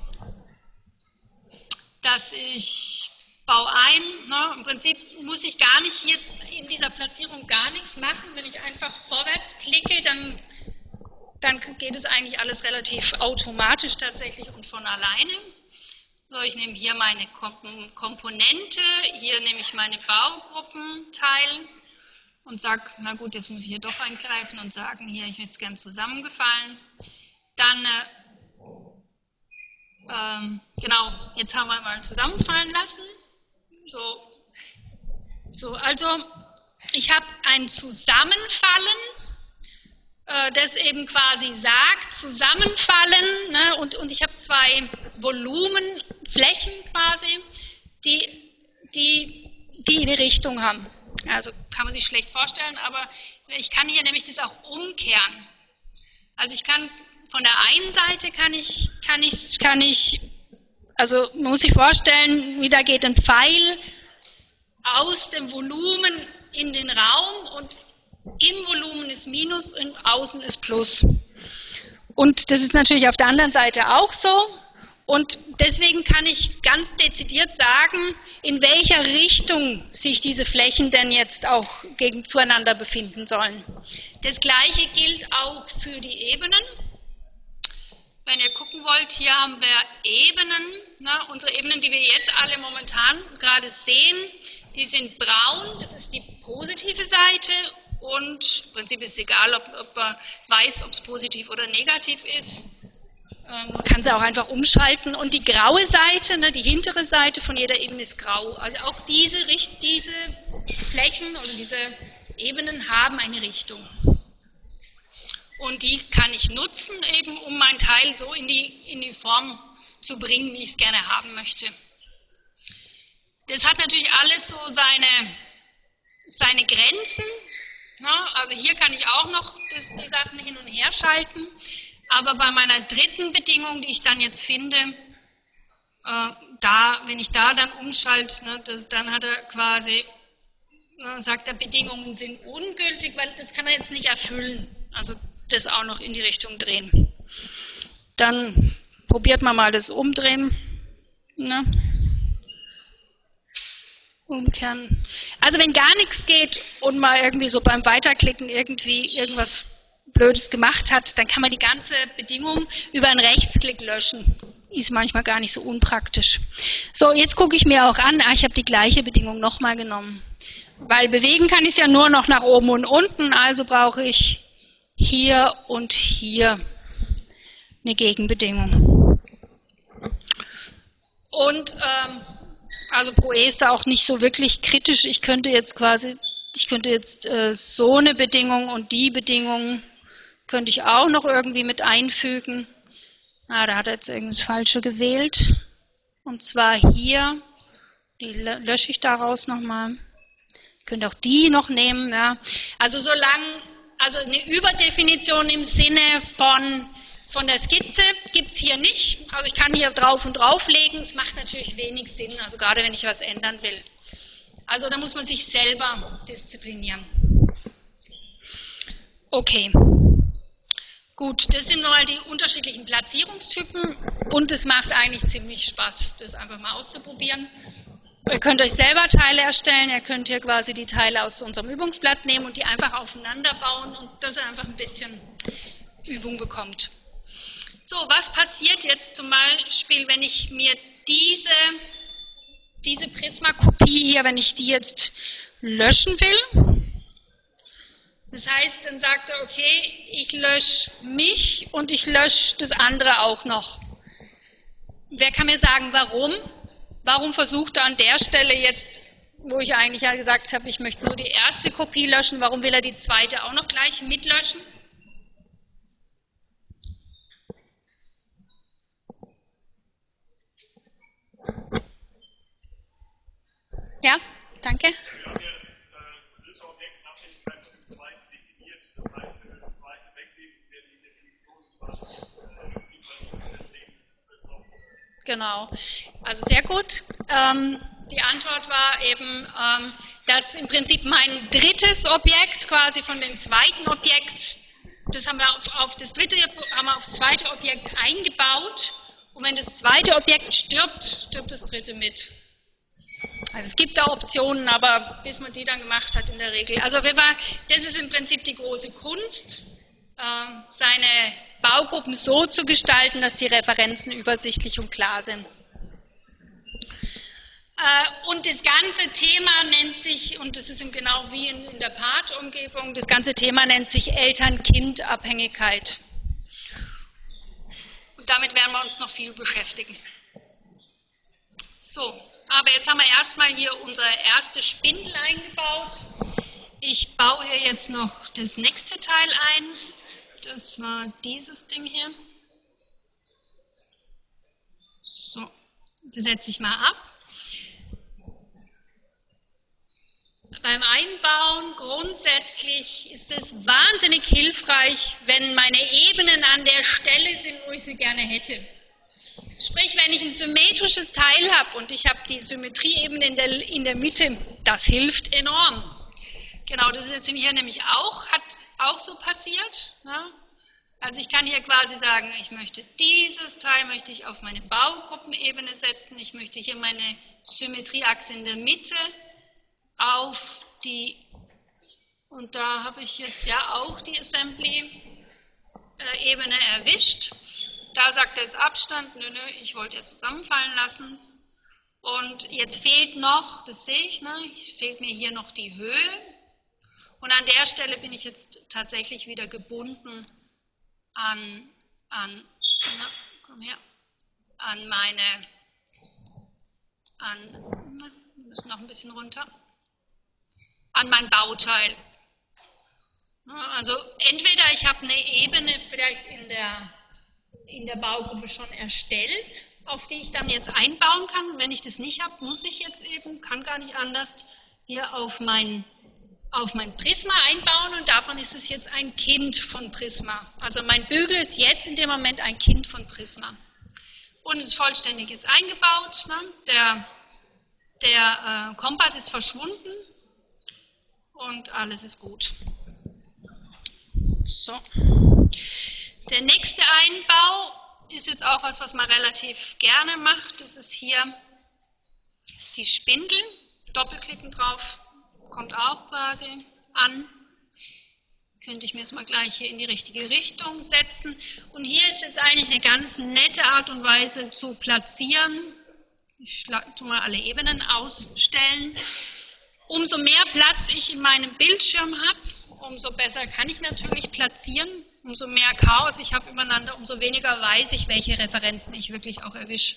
dass ich baue ein. Ne? Im Prinzip muss ich gar nicht hier in dieser Platzierung gar nichts machen. Wenn ich einfach vorwärts klicke, dann dann geht es eigentlich alles relativ automatisch tatsächlich und von alleine. So, ich nehme hier meine Komponente, hier nehme ich meine Baugruppenteil und sage, na gut, jetzt muss ich hier doch eingreifen und sagen, hier, ich hätte es gern zusammengefallen. Dann, äh, ähm, genau, jetzt haben wir mal zusammenfallen lassen. So, so also ich habe ein Zusammenfallen äh, das eben quasi sagt, zusammenfallen. Ne? Und, und ich habe zwei Volumenflächen quasi, die, die, die eine Richtung haben. Also kann man sich schlecht vorstellen, aber ich kann hier nämlich das auch umkehren. Also ich kann von der einen Seite kann ich, kann ich, kann ich, also man muss sich vorstellen, wieder geht ein Pfeil aus dem Volumen in den Raum und im Volumen ist Minus und außen ist Plus. Und das ist natürlich auf der anderen Seite auch so. Und deswegen kann ich ganz dezidiert sagen, in welcher Richtung sich diese Flächen denn jetzt auch gegen zueinander befinden sollen. Das gleiche gilt auch für die Ebenen. Wenn ihr gucken wollt, hier haben wir Ebenen. Ne? Unsere Ebenen, die wir jetzt alle momentan gerade sehen, die sind braun, das ist die positive Seite und im Prinzip ist es egal, ob, ob man weiß, ob es positiv oder negativ ist. Ähm, man kann sie auch einfach umschalten. Und die graue Seite, ne, die hintere Seite von jeder Ebene ist grau. Also auch diese, diese Flächen oder diese Ebenen haben eine Richtung. Und die kann ich nutzen, eben um mein Teil so in die, in die Form zu bringen, wie ich es gerne haben möchte. Das hat natürlich alles so seine, seine Grenzen. Na, also hier kann ich auch noch die Sachen hin und her schalten. Aber bei meiner dritten Bedingung, die ich dann jetzt finde, äh, da, wenn ich da dann umschalte, ne, das, dann hat er quasi, ne, sagt er, Bedingungen sind ungültig, weil das kann er jetzt nicht erfüllen. Also das auch noch in die Richtung drehen. Dann probiert man mal das Umdrehen. Ne? Umkehren. Also wenn gar nichts geht und mal irgendwie so beim Weiterklicken irgendwie irgendwas Blödes gemacht hat, dann kann man die ganze Bedingung über einen Rechtsklick löschen. Ist manchmal gar nicht so unpraktisch. So, jetzt gucke ich mir auch an, ah, ich habe die gleiche Bedingung nochmal genommen. Weil bewegen kann ich es ja nur noch nach oben und unten, also brauche ich hier und hier eine Gegenbedingung. Und ähm, also Pro E ist da auch nicht so wirklich kritisch. Ich könnte jetzt quasi, ich könnte jetzt äh, so eine Bedingung und die Bedingung könnte ich auch noch irgendwie mit einfügen. Ah, da hat er jetzt irgendwas Falsche gewählt. Und zwar hier, die lösche ich daraus nochmal. Ich könnte auch die noch nehmen. Ja. Also solange also eine Überdefinition im Sinne von, von der Skizze gibt es hier nicht. Also ich kann hier drauf und drauf legen. Es macht natürlich wenig Sinn, also gerade wenn ich was ändern will. Also da muss man sich selber disziplinieren. Okay. Gut, das sind nochmal die unterschiedlichen Platzierungstypen und es macht eigentlich ziemlich Spaß, das einfach mal auszuprobieren. Ihr könnt euch selber Teile erstellen, ihr könnt hier quasi die Teile aus unserem Übungsblatt nehmen und die einfach aufeinander bauen und dass ihr einfach ein bisschen Übung bekommt. So, was passiert jetzt zum Beispiel, wenn ich mir diese, diese Prisma-Kopie hier, wenn ich die jetzt löschen will? Das heißt, dann sagt er, okay, ich lösche mich und ich lösche das andere auch noch. Wer kann mir sagen, warum? Warum versucht er an der Stelle jetzt, wo ich eigentlich ja gesagt habe, ich möchte nur die erste Kopie löschen, warum will er die zweite auch noch gleich mitlöschen? Ja, danke. Genau, also sehr gut. Ähm, die Antwort war eben, ähm, dass im Prinzip mein drittes Objekt quasi von dem zweiten Objekt, das haben wir auf, auf das dritte, haben wir aufs zweite Objekt eingebaut und wenn das zweite Objekt stirbt, stirbt das dritte mit. Also es gibt da Optionen, aber bis man die dann gemacht hat in der Regel. Also das ist im Prinzip die große Kunst, ähm, seine Baugruppen so zu gestalten, dass die Referenzen übersichtlich und klar sind. Äh, und das ganze Thema nennt sich, und das ist genau wie in, der Part-Umgebung, das ganze Thema nennt sich Eltern-Kind-Abhängigkeit. Und damit werden wir uns noch viel beschäftigen. So, aber jetzt haben wir erstmal hier unsere erste Spindel eingebaut. Ich baue hier jetzt noch das nächste Teil ein. Das war dieses Ding hier. So, das setze ich mal ab. Beim Einbauen grundsätzlich ist es wahnsinnig hilfreich, wenn meine Ebenen an der Stelle sind, wo ich sie gerne hätte. Sprich, wenn ich ein symmetrisches Teil habe und ich habe die Symmetrieebene in der, in der Mitte, das hilft enorm. Genau, das ist jetzt hier nämlich auch, hat auch so passiert. Ne? Also ich kann hier quasi sagen, ich möchte dieses Teil möchte ich auf meine Baugruppenebene setzen, ich möchte hier meine Symmetrieachse in der Mitte auf die, und da habe ich jetzt ja auch die Assembly-Ebene erwischt. Da sagt er jetzt Abstand, nö, nö, ich wollte ja zusammenfallen lassen. Und jetzt fehlt noch, das sehe ich, ne, fehlt mir hier noch die Höhe. Und an der Stelle bin ich jetzt tatsächlich wieder gebunden an, an, na, komm her, an meine, an, na, müssen noch ein bisschen runter, an mein Bauteil. Also entweder ich habe eine Ebene vielleicht in der, in der Baugruppe schon erstellt, auf die ich dann jetzt einbauen kann. Wenn ich das nicht habe, muss ich jetzt eben, kann gar nicht anders, hier auf mein auf mein Prisma einbauen und davon ist es jetzt ein Kind von Prisma. Also mein Bügel ist jetzt in dem Moment ein Kind von Prisma. Und ist vollständig jetzt eingebaut. Ne? Der, der äh, Kompass ist verschwunden und alles ist gut. So. Der nächste Einbau ist jetzt auch was, was man relativ gerne macht. Das ist hier die Spindel. Doppelklicken drauf, kommt auch quasi an. Könnte ich mir jetzt mal gleich hier in die richtige Richtung setzen. Und hier ist jetzt eigentlich eine ganz nette Art und Weise zu platzieren. Ich tu mal alle Ebenen ausstellen. Umso mehr Platz ich in meinem Bildschirm habe, umso besser kann ich natürlich platzieren. Umso mehr Chaos ich habe übereinander, umso weniger weiß ich, welche Referenzen ich wirklich auch erwische.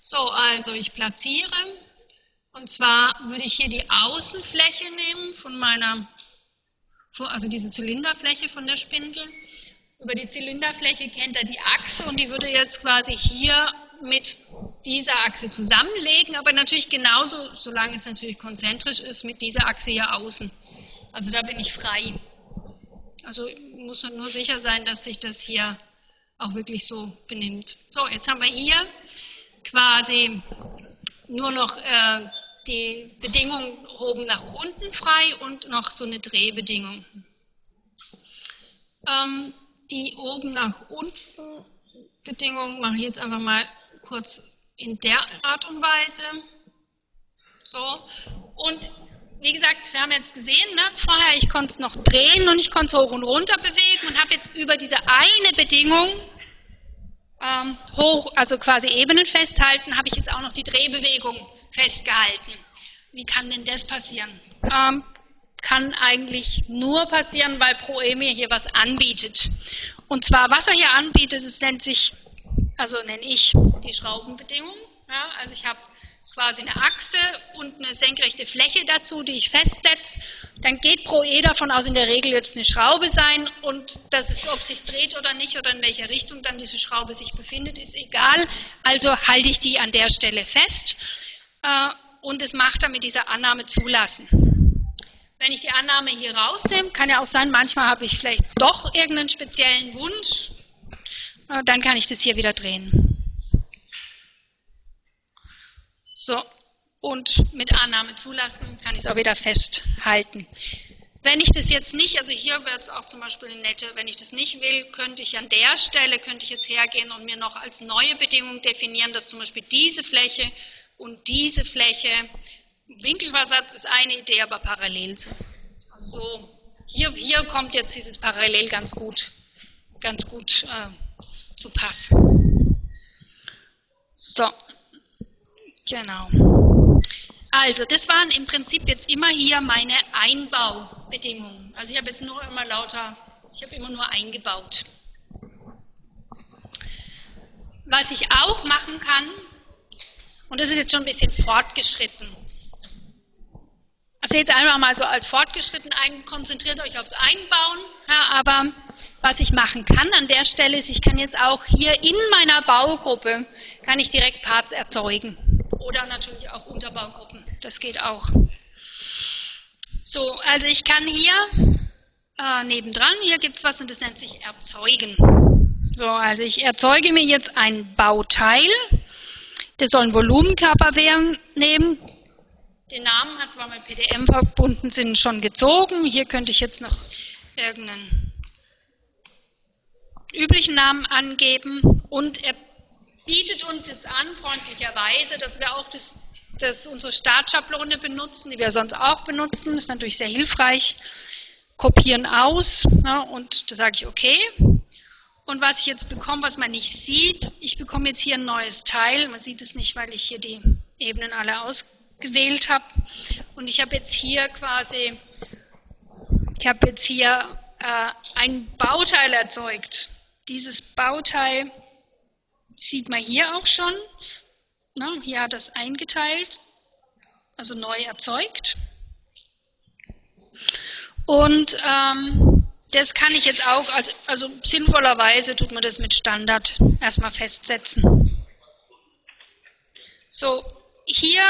So, also ich platziere und zwar würde ich hier die Außenfläche nehmen von meiner, also diese Zylinderfläche von der Spindel. Über die Zylinderfläche kennt er die Achse und die würde jetzt quasi hier mit dieser Achse zusammenlegen, aber natürlich genauso, solange es natürlich konzentrisch ist, mit dieser Achse hier außen. Also da bin ich frei. Also muss nur sicher sein, dass sich das hier auch wirklich so benimmt. So, jetzt haben wir hier quasi nur noch äh, die Bedingung oben nach unten frei und noch so eine Drehbedingung. Ähm, die oben nach unten Bedingung mache ich jetzt einfach mal kurz in der Art und Weise. So, und wie gesagt, wir haben jetzt gesehen, ne, vorher, ich konnte es noch drehen und ich konnte es hoch und runter bewegen und habe jetzt über diese eine Bedingung ähm, hoch, also quasi Ebenen festhalten, habe ich jetzt auch noch die Drehbewegung festgehalten. Wie kann denn das passieren? Ähm, kann eigentlich nur passieren, weil ProE mir hier was anbietet. Und zwar, was er hier anbietet, das nennt sich, also nenne ich die Schraubenbedingung. Ja, also ich habe quasi eine Achse und eine senkrechte Fläche dazu, die ich festsetze. Dann geht pro E davon aus, in der Regel wird es eine Schraube sein und das ist, ob es sich dreht oder nicht oder in welcher Richtung dann diese Schraube sich befindet, ist egal. Also halte ich die an der Stelle fest äh, und es macht dann mit dieser Annahme zulassen. Wenn ich die Annahme hier rausnehme, kann ja auch sein, manchmal habe ich vielleicht doch irgendeinen speziellen Wunsch, äh, dann kann ich das hier wieder drehen. So, und mit Annahme zulassen kann ich es auch wieder festhalten. Wenn ich das jetzt nicht, also hier wäre es auch zum Beispiel eine nette, wenn ich das nicht will, könnte ich an der Stelle, könnte ich jetzt hergehen und mir noch als neue Bedingung definieren, dass zum Beispiel diese Fläche und diese Fläche, Winkelversatz ist eine Idee, aber parallel so, hier, hier kommt jetzt dieses Parallel ganz gut, ganz gut äh, zu Pass. So, Genau. Also, das waren im Prinzip jetzt immer hier meine Einbaubedingungen. Also ich habe jetzt nur immer lauter, ich habe immer nur eingebaut. Was ich auch machen kann, und das ist jetzt schon ein bisschen fortgeschritten. Also jetzt einfach mal so als fortgeschritten, konzentriert euch aufs Einbauen, ja, aber was ich machen kann an der Stelle ist, ich kann jetzt auch hier in meiner Baugruppe, kann ich direkt Parts erzeugen. Oder natürlich auch Unterbaugruppen. Das geht auch. So, also ich kann hier äh, nebendran, hier gibt es was und das nennt sich Erzeugen. So, also ich erzeuge mir jetzt ein Bauteil. Das soll ein Volumenkörper nehmen. Den Namen hat zwar mit PDM verbunden sind, schon gezogen. Hier könnte ich jetzt noch irgendeinen üblichen Namen angeben und er bietet uns jetzt an, freundlicherweise, dass wir auch das, das unsere Startschablone benutzen, die wir sonst auch benutzen. Das ist natürlich sehr hilfreich. Kopieren aus ne, und da sage ich okay. Und was ich jetzt bekomme, was man nicht sieht, ich bekomme jetzt hier ein neues Teil. Man sieht es nicht, weil ich hier die Ebenen alle ausgewählt habe. Und ich habe jetzt hier quasi, ich habe jetzt hier äh, ein Bauteil erzeugt. Dieses Bauteil sieht man hier auch schon. Na, hier hat es eingeteilt, also neu erzeugt. Und ähm, das kann ich jetzt auch, also, also sinnvollerweise tut man das mit Standard erstmal festsetzen. So, hier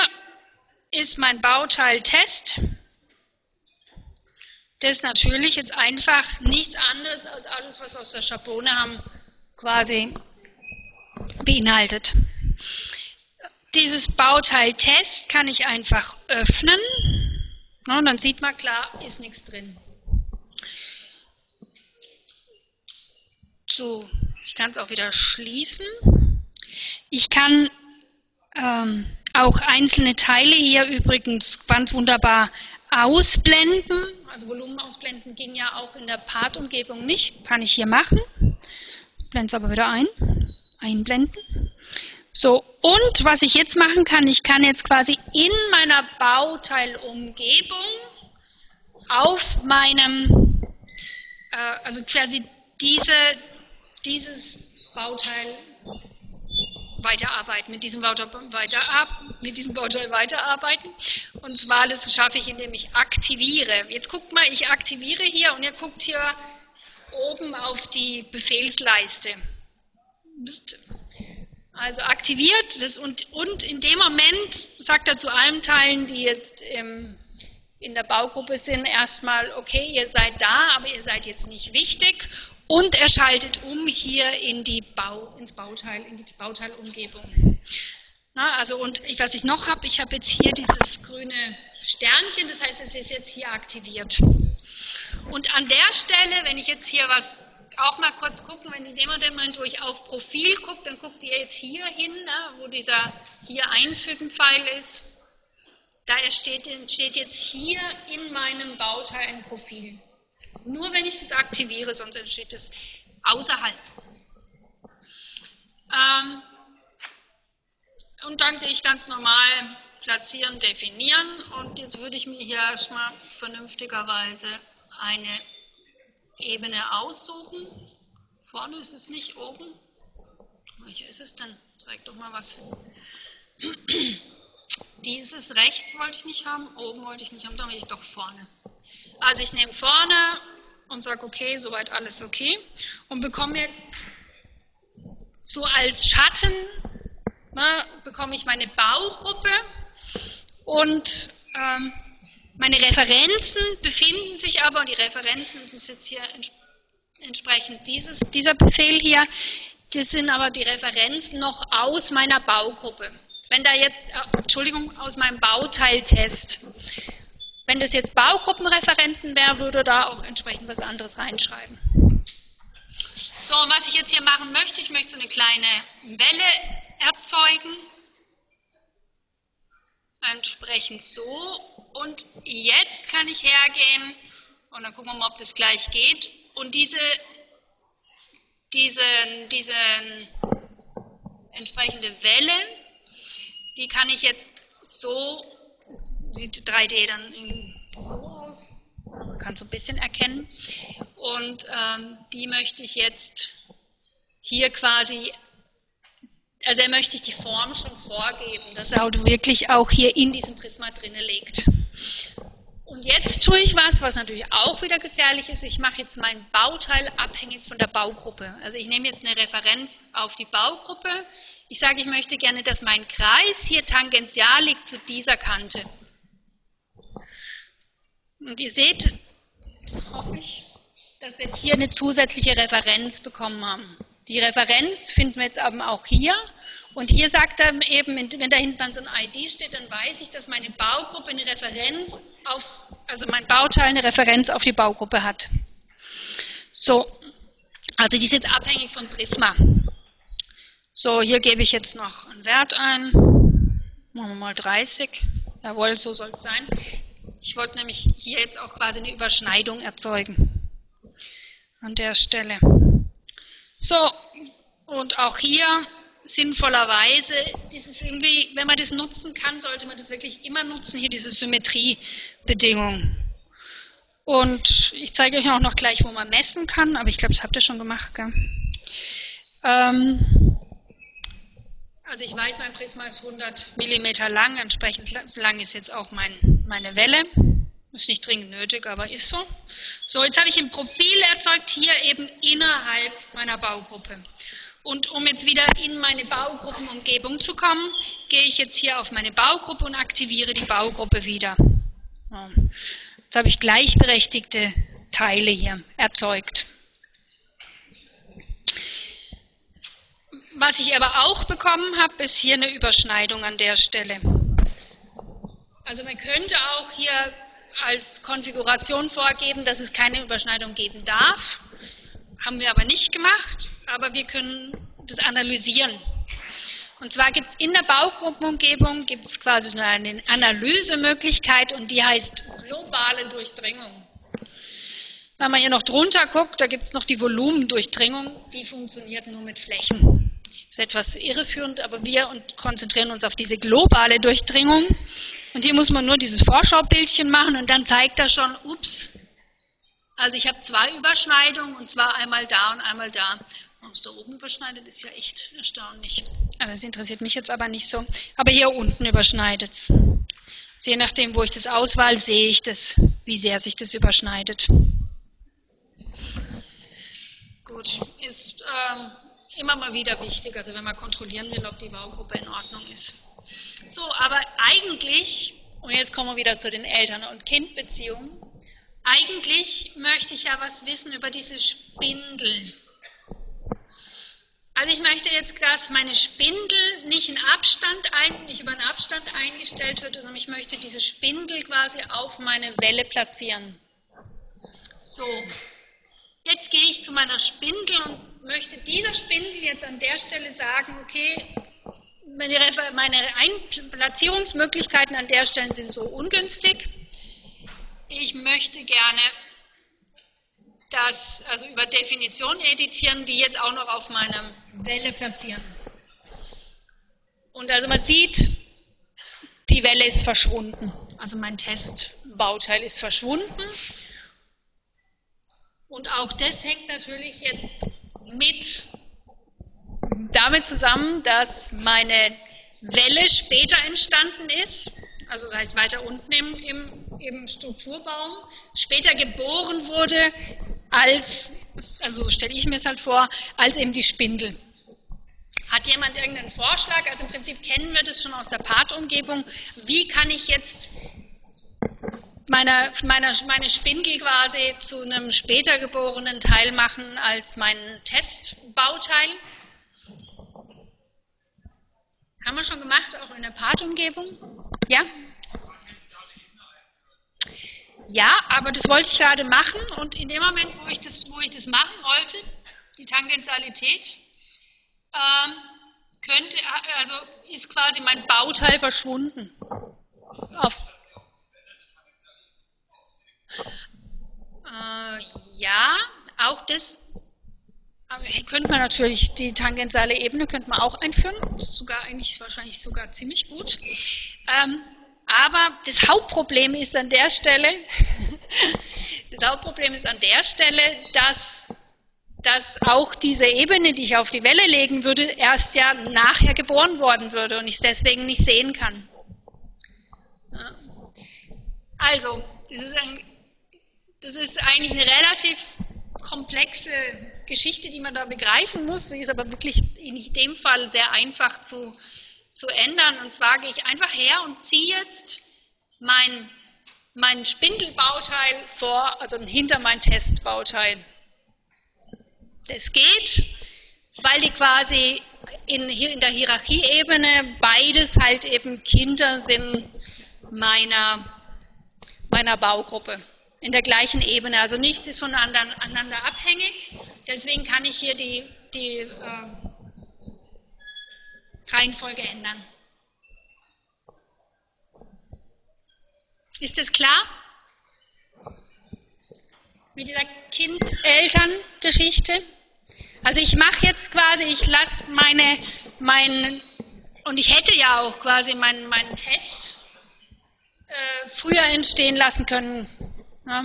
ist mein Bauteil Test. das ist natürlich jetzt einfach nichts anderes als alles, was wir aus der Schablone haben, quasi beinhaltet. Dieses Bauteil Test kann ich einfach öffnen. und dann sieht man klar, ist nichts drin. So, ich kann es auch wieder schließen. Ich kann ähm, auch einzelne Teile hier übrigens ganz wunderbar ausblenden. Also Volumen ausblenden ging ja auch in der Part-Umgebung nicht. Kann ich hier machen. Blende es aber wieder ein. Einblenden. So, und was ich jetzt machen kann, ich kann jetzt quasi in meiner Bauteilumgebung auf meinem, äh, also quasi diese, dieses Bauteil weiterarbeiten, mit diesem Bauteil, weiter, mit diesem Bauteil weiterarbeiten. Und zwar, das schaffe ich, indem ich aktiviere. Jetzt guckt mal, ich aktiviere hier und ihr guckt hier oben auf die Befehlsleiste. Also aktiviert das und, und in dem Moment sagt er zu allen Teilen, die jetzt im, in der Baugruppe sind, erstmal, okay, ihr seid da, aber ihr seid jetzt nicht wichtig und er schaltet um hier in die Bau, ins Bauteil, in die Bauteilumgebung. Na, also und was ich noch habe, ich habe jetzt hier dieses grüne Sternchen, das heißt, es ist jetzt hier aktiviert. Und an der Stelle, wenn ich jetzt hier was auch mal kurz gucken, wenn in dem Moment, wo ich auf Profil gucke, dann guckt ihr jetzt hier hin, ne, wo dieser hier Einfügen-Pfeil ist. Da steht, steht jetzt hier in meinem Bauteil ein Profil. Nur wenn ich es aktiviere, sonst entsteht es außerhalb. Ähm, und dann gehe ich ganz normal platzieren, definieren und jetzt würde ich mir hier erstmal vernünftigerweise eine Ebene aussuchen. Vorne ist es nicht, oben. Welche ist es denn? Zeig doch mal was. Die ist es rechts, wollte ich nicht haben, oben wollte ich nicht haben, dann will ich doch vorne. Also ich nehme vorne und sage, okay, soweit alles okay und bekomme jetzt so als Schatten, ne, bekomme ich meine Baugruppe und ähm, meine Referenzen befinden sich aber, und die Referenzen, das ist jetzt hier entsprechend dieses, dieser Befehl hier, das sind aber die Referenzen noch aus meiner Baugruppe. Wenn da jetzt, äh, Entschuldigung, aus meinem Bauteiltest. Wenn das jetzt Baugruppenreferenzen wäre, würde da auch entsprechend was anderes reinschreiben. So, und was ich jetzt hier machen möchte, ich möchte so eine kleine Welle erzeugen. Entsprechend so. Und jetzt kann ich hergehen und dann gucken wir mal, ob das gleich geht. Und diese, diese, diese entsprechende Welle, die kann ich jetzt so, sieht 3D dann so aus, man kann so ein bisschen erkennen. Und ähm, die möchte ich jetzt hier quasi also er möchte ich die Form schon vorgeben, dass er wirklich auch hier in diesem Prisma drinne liegt. Und jetzt tue ich was, was natürlich auch wieder gefährlich ist. Ich mache jetzt mein Bauteil abhängig von der Baugruppe. Also ich nehme jetzt eine Referenz auf die Baugruppe. Ich sage, ich möchte gerne, dass mein Kreis hier tangential liegt zu dieser Kante. Und ihr seht, hoffe ich, dass wir jetzt hier eine zusätzliche Referenz bekommen haben. Die Referenz finden wir jetzt eben auch hier. Und hier sagt er eben, wenn da hinten dann so ein ID steht, dann weiß ich, dass meine Baugruppe eine Referenz auf, also mein Bauteil eine Referenz auf die Baugruppe hat. So, also die ist jetzt abhängig von Prisma. So, hier gebe ich jetzt noch einen Wert ein. Machen wir mal 30. Jawohl, so soll es sein. Ich wollte nämlich hier jetzt auch quasi eine Überschneidung erzeugen. An der Stelle. So, und auch hier sinnvollerweise, dieses irgendwie, wenn man das nutzen kann, sollte man das wirklich immer nutzen, hier diese Symmetriebedingung. Und ich zeige euch auch noch gleich, wo man messen kann, aber ich glaube, das habt ihr schon gemacht. Gell? Ähm, also ich weiß, mein Prisma ist 100 mm lang, entsprechend lang ist jetzt auch mein, meine Welle. Ist nicht dringend nötig, aber ist so. So, jetzt habe ich ein Profil erzeugt, hier eben innerhalb meiner Baugruppe. Und um jetzt wieder in meine Baugruppenumgebung zu kommen, gehe ich jetzt hier auf meine Baugruppe und aktiviere die Baugruppe wieder. Jetzt habe ich gleichberechtigte Teile hier erzeugt. Was ich aber auch bekommen habe, ist hier eine Überschneidung an der Stelle. Also man könnte auch hier als Konfiguration vorgeben, dass es keine Überschneidung geben darf. Haben wir aber nicht gemacht, aber wir können das analysieren. Und zwar gibt es in der Baugruppenumgebung gibt es quasi eine Analysemöglichkeit und die heißt globale Durchdringung. Wenn man hier noch drunter guckt, da gibt es noch die Volumendurchdringung, die funktioniert nur mit Flächen. Ist etwas irreführend, aber wir konzentrieren uns auf diese globale Durchdringung. Und hier muss man nur dieses Vorschaubildchen machen und dann zeigt er schon, ups, also ich habe zwei Überschneidungen und zwar einmal da und einmal da. Warum es da oben überschneidet, ist ja echt erstaunlich. Das interessiert mich jetzt aber nicht so. Aber hier unten überschneidet es. Je nachdem, wo ich das auswahl, sehe ich das, wie sehr sich das überschneidet. Gut, ist ähm, immer mal wieder wichtig, also wenn man kontrollieren will, ob die Baugruppe in Ordnung ist. So, aber eigentlich, und jetzt kommen wir wieder zu den Eltern- und Kindbeziehungen, eigentlich möchte ich ja was wissen über diese Spindel. Also ich möchte jetzt, dass meine Spindel nicht in Abstand ein, nicht über einen Abstand eingestellt wird, sondern ich möchte diese Spindel quasi auf meine Welle platzieren. So, jetzt gehe ich zu meiner Spindel und möchte dieser Spindel jetzt an der Stelle sagen, okay, meine, meine Platzierungsmöglichkeiten an der Stelle sind so ungünstig. Ich möchte gerne das also über Definition editieren, die jetzt auch noch auf meiner Welle platzieren. Und also man sieht, die Welle ist verschwunden. Also mein Testbauteil ist verschwunden. Und auch das hängt natürlich jetzt mit damit zusammen, dass meine Welle später entstanden ist, also das heißt weiter unten im, im, im Strukturbaum, später geboren wurde als, also so stelle ich mir es halt vor, als eben die Spindel. Hat jemand irgendeinen Vorschlag? Also im Prinzip kennen wir das schon aus der Partumgebung. Wie kann ich jetzt meine, meine, meine Spindel quasi zu einem später geborenen Teil machen als mein Testbauteil? Haben wir schon gemacht, auch in der Partumgebung? Ja? Ja, aber das wollte ich gerade machen und in dem Moment, wo ich das, wo ich das machen wollte, die Tangentialität, ähm, könnte, also ist quasi mein Bauteil verschwunden. Auf, äh, ja, auch das könnte man natürlich, die tangentiale Ebene könnte man auch einführen, das ist sogar eigentlich wahrscheinlich sogar ziemlich gut. Ähm, aber das Hauptproblem ist an der Stelle, <laughs> das Hauptproblem ist an der Stelle, dass, dass auch diese Ebene, die ich auf die Welle legen würde, erst ja nachher geboren worden würde und ich es deswegen nicht sehen kann. Also, das ist, ein, das ist eigentlich eine relativ komplexe Geschichte, die man da begreifen muss. Sie ist aber wirklich in dem Fall sehr einfach zu, zu ändern. Und zwar gehe ich einfach her und ziehe jetzt mein, mein Spindelbauteil vor, also hinter mein Testbauteil. Das geht, weil die quasi in, in der Hierarchieebene beides halt eben Kinder sind meiner, meiner Baugruppe. In der gleichen Ebene, also nichts ist voneinander abhängig. Deswegen kann ich hier die, die äh, Reihenfolge ändern. Ist das klar? Mit dieser Kind-Eltern-Geschichte? Also ich mache jetzt quasi, ich lasse meine, mein, und ich hätte ja auch quasi meinen, meinen Test äh, früher entstehen lassen können ja,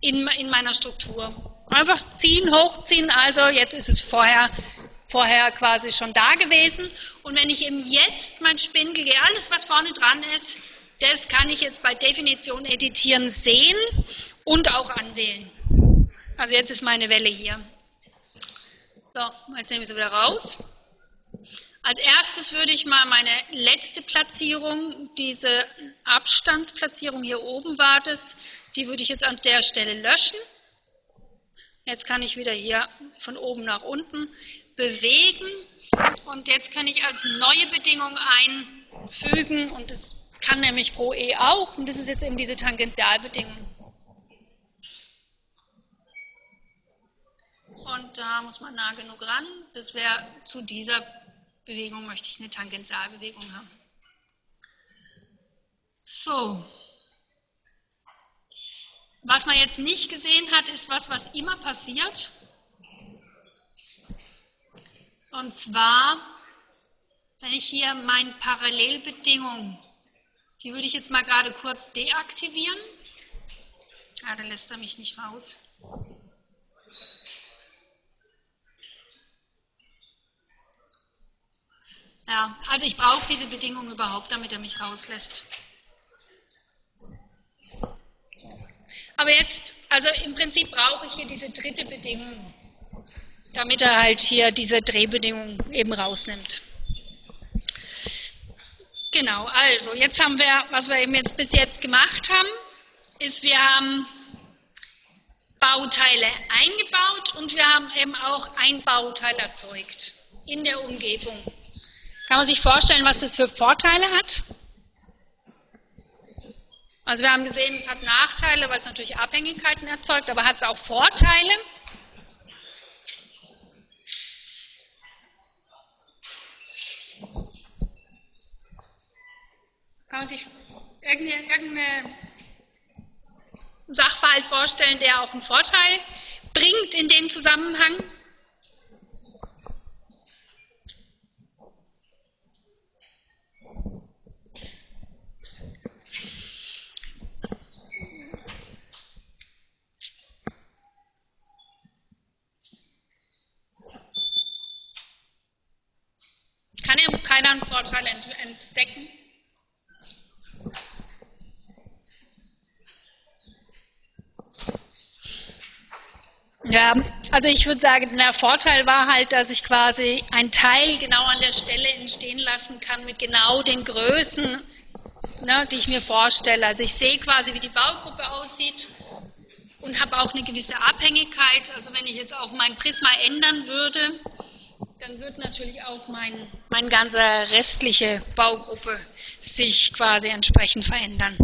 in, in meiner Struktur. Einfach ziehen, hochziehen, also jetzt ist es vorher vorher quasi schon da gewesen. Und wenn ich eben jetzt mein Spindel gehe, alles was vorne dran ist, das kann ich jetzt bei Definition editieren sehen und auch anwählen. Also jetzt ist meine Welle hier. So, jetzt nehme ich sie wieder raus. Als erstes würde ich mal meine letzte Platzierung, diese Abstandsplatzierung hier oben war das, die würde ich jetzt an der Stelle löschen. Jetzt kann ich wieder hier von oben nach unten bewegen und jetzt kann ich als neue Bedingung einfügen und das kann nämlich pro E auch und das ist jetzt eben diese Tangentialbedingung. Und da muss man nah genug ran. Das wäre zu dieser Bewegung möchte ich eine Tangentialbewegung haben. So. Was man jetzt nicht gesehen hat, ist was, was immer passiert. Und zwar, wenn ich hier meine Parallelbedingung, die würde ich jetzt mal gerade kurz deaktivieren. Ah, da lässt er mich nicht raus. Ja, also ich brauche diese Bedingung überhaupt, damit er mich rauslässt. Aber jetzt, also im Prinzip brauche ich hier diese dritte Bedingung, damit er halt hier diese Drehbedingung eben rausnimmt. Genau, also jetzt haben wir, was wir eben jetzt bis jetzt gemacht haben, ist, wir haben Bauteile eingebaut und wir haben eben auch ein Bauteil erzeugt in der Umgebung. Kann man sich vorstellen, was das für Vorteile hat? Also wir haben gesehen, es hat Nachteile, weil es natürlich Abhängigkeiten erzeugt, aber hat es auch Vorteile? Kann man sich irgendeinen irgendeine Sachverhalt vorstellen, der auch einen Vorteil bringt in dem Zusammenhang? Kann ja keiner einen Vorteil entdecken. Ja, also ich würde sagen, der Vorteil war halt, dass ich quasi ein Teil genau an der Stelle entstehen lassen kann mit genau den Größen, ne, die ich mir vorstelle. Also ich sehe quasi, wie die Baugruppe aussieht und habe auch eine gewisse Abhängigkeit. Also wenn ich jetzt auch mein Prisma ändern würde, dann wird natürlich auch mein, mein ganzer restliche Baugruppe sich quasi entsprechend verändern.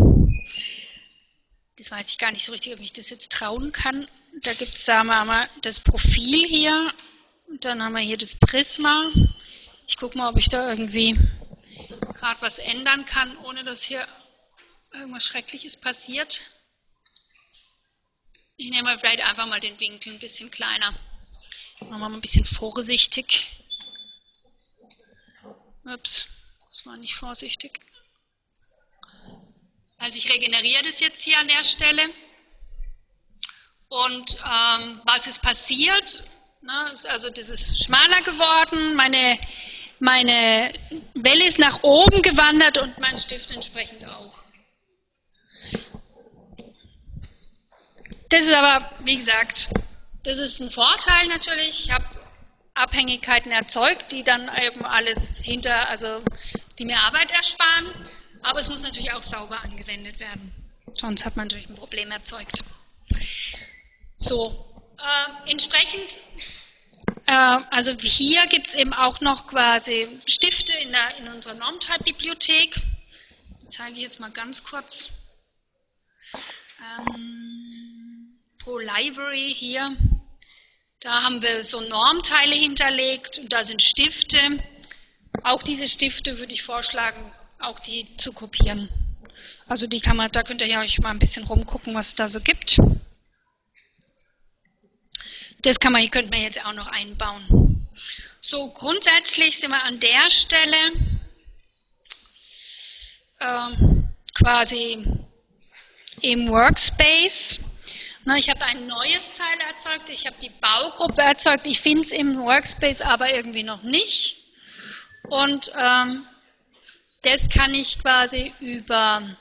Das weiß ich gar nicht so richtig, ob ich das jetzt trauen kann. Da gibt es, sagen wir mal, das Profil hier und dann haben wir hier das Prisma. Ich gucke mal, ob ich da irgendwie gerade was ändern kann, ohne dass hier irgendwas Schreckliches passiert. Ich nehme vielleicht einfach mal den Winkel ein bisschen kleiner. Machen wir mal ein bisschen vorsichtig. Ups, das war nicht vorsichtig. Also ich regeneriere das jetzt hier an der Stelle. Und ähm, was ist passiert? Na, ist also das ist schmaler geworden, meine, meine Welle ist nach oben gewandert und mein Stift entsprechend auch. Das ist aber, wie gesagt, das ist ein Vorteil natürlich. Ich habe Abhängigkeiten erzeugt, die dann eben alles hinter, also die mir Arbeit ersparen. Aber es muss natürlich auch sauber angewendet werden. Sonst hat man natürlich ein Problem erzeugt. So, äh, entsprechend, äh, also hier gibt es eben auch noch quasi Stifte in, der, in unserer Normtype-Bibliothek. Die zeige ich jetzt mal ganz kurz. Ähm, pro Library hier da haben wir so Normteile hinterlegt und da sind Stifte. Auch diese Stifte würde ich vorschlagen, auch die zu kopieren. Also die kann man, da könnt ihr ja euch mal ein bisschen rumgucken, was es da so gibt. Das kann man, hier könnte man jetzt auch noch einbauen. So, grundsätzlich sind wir an der Stelle äh, quasi im Workspace. Ich habe ein neues Teil erzeugt, ich habe die Baugruppe erzeugt, ich finde es im Workspace aber irgendwie noch nicht. Und ähm, das kann ich quasi über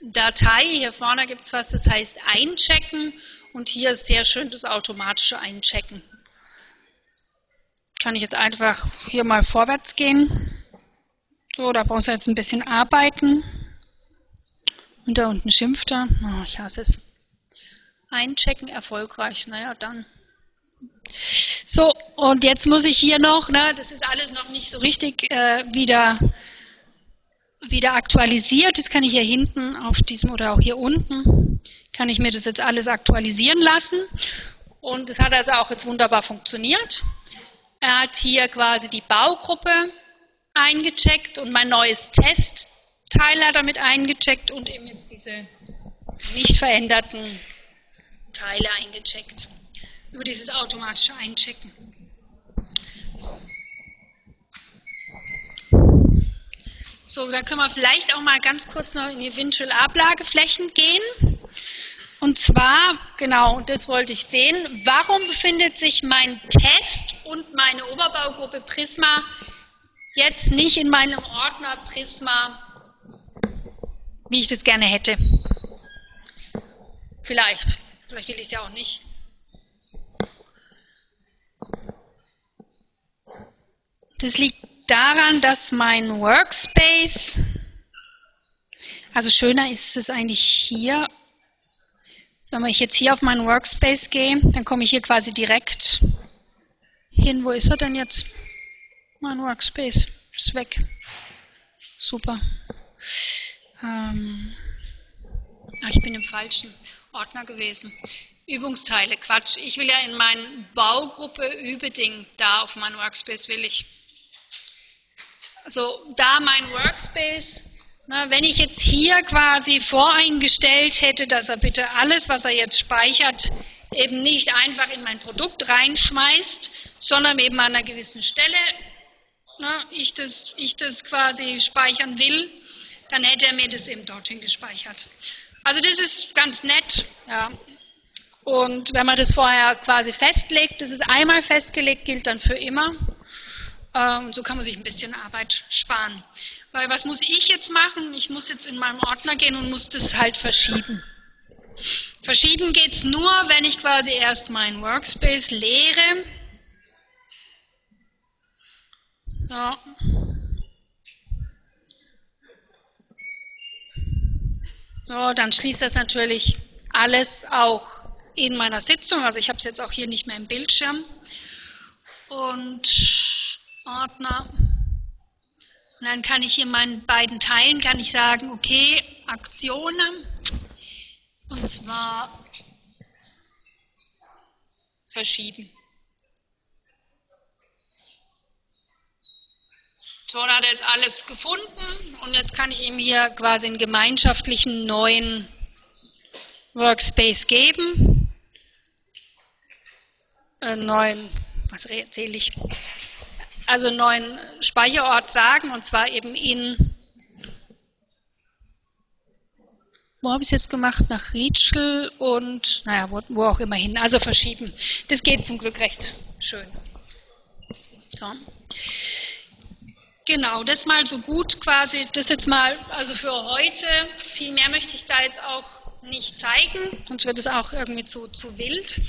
Datei, hier vorne gibt es was, das heißt einchecken und hier ist sehr schön das automatische Einchecken. kann ich jetzt einfach hier mal vorwärts gehen. So, da brauchst du jetzt ein bisschen arbeiten. Und da unten schimpft er. Oh, ich hasse es. Einchecken erfolgreich. Naja, dann. So, und jetzt muss ich hier noch, ne, das ist alles noch nicht so richtig äh, wieder, wieder aktualisiert. Jetzt kann ich hier hinten auf diesem oder auch hier unten, kann ich mir das jetzt alles aktualisieren lassen. Und es hat also auch jetzt wunderbar funktioniert. Er hat hier quasi die Baugruppe eingecheckt und mein neues Testteil hat damit eingecheckt und eben jetzt diese nicht veränderten Teile eingecheckt über dieses automatische Einchecken. So, dann können wir vielleicht auch mal ganz kurz noch in die Windschill-Ablageflächen gehen. Und zwar, genau, das wollte ich sehen, warum befindet sich mein Test und meine Oberbaugruppe Prisma jetzt nicht in meinem Ordner Prisma, wie ich das gerne hätte? Vielleicht, vielleicht will ich es ja auch nicht. Das liegt daran, dass mein Workspace, also schöner ist es eigentlich hier, wenn ich jetzt hier auf meinen Workspace gehe, dann komme ich hier quasi direkt hin. Wo ist er denn jetzt? Mein Workspace ist weg. Super. Ähm, ich bin im falschen Ordner gewesen. Übungsteile, Quatsch. Ich will ja in meinen Baugruppe Übeding, da auf meinen Workspace will ich. Also da mein Workspace, na, wenn ich jetzt hier quasi voreingestellt hätte, dass er bitte alles, was er jetzt speichert, eben nicht einfach in mein Produkt reinschmeißt, sondern eben an einer gewissen Stelle na, ich, das, ich das quasi speichern will, dann hätte er mir das eben dorthin gespeichert. Also das ist ganz nett. Ja. Und wenn man das vorher quasi festlegt, das ist einmal festgelegt, gilt dann für immer. Ähm, so kann man sich ein bisschen Arbeit sparen. Weil was muss ich jetzt machen? Ich muss jetzt in meinem Ordner gehen und muss das halt verschieben. Verschieben geht es nur, wenn ich quasi erst meinen Workspace leere. So. So, dann schließt das natürlich alles auch in meiner Sitzung. Also ich habe es jetzt auch hier nicht mehr im Bildschirm. Und Ordner. Und dann kann ich hier meinen beiden Teilen kann ich sagen, okay, Aktionen. Und zwar verschieben. Da hat er jetzt alles gefunden und jetzt kann ich ihm hier quasi einen gemeinschaftlichen neuen Workspace geben. Einen neuen, was erzähle ich? also einen neuen Speicherort sagen, und zwar eben in, wo habe ich es jetzt gemacht? Nach Rietschel und, naja, wo, wo, auch immer hin, also verschieben. Das geht zum Glück recht schön. So. Genau, das mal so gut quasi, das jetzt mal, also für heute, viel mehr möchte ich da jetzt auch nicht zeigen, sonst wird es auch irgendwie zu, zu wild.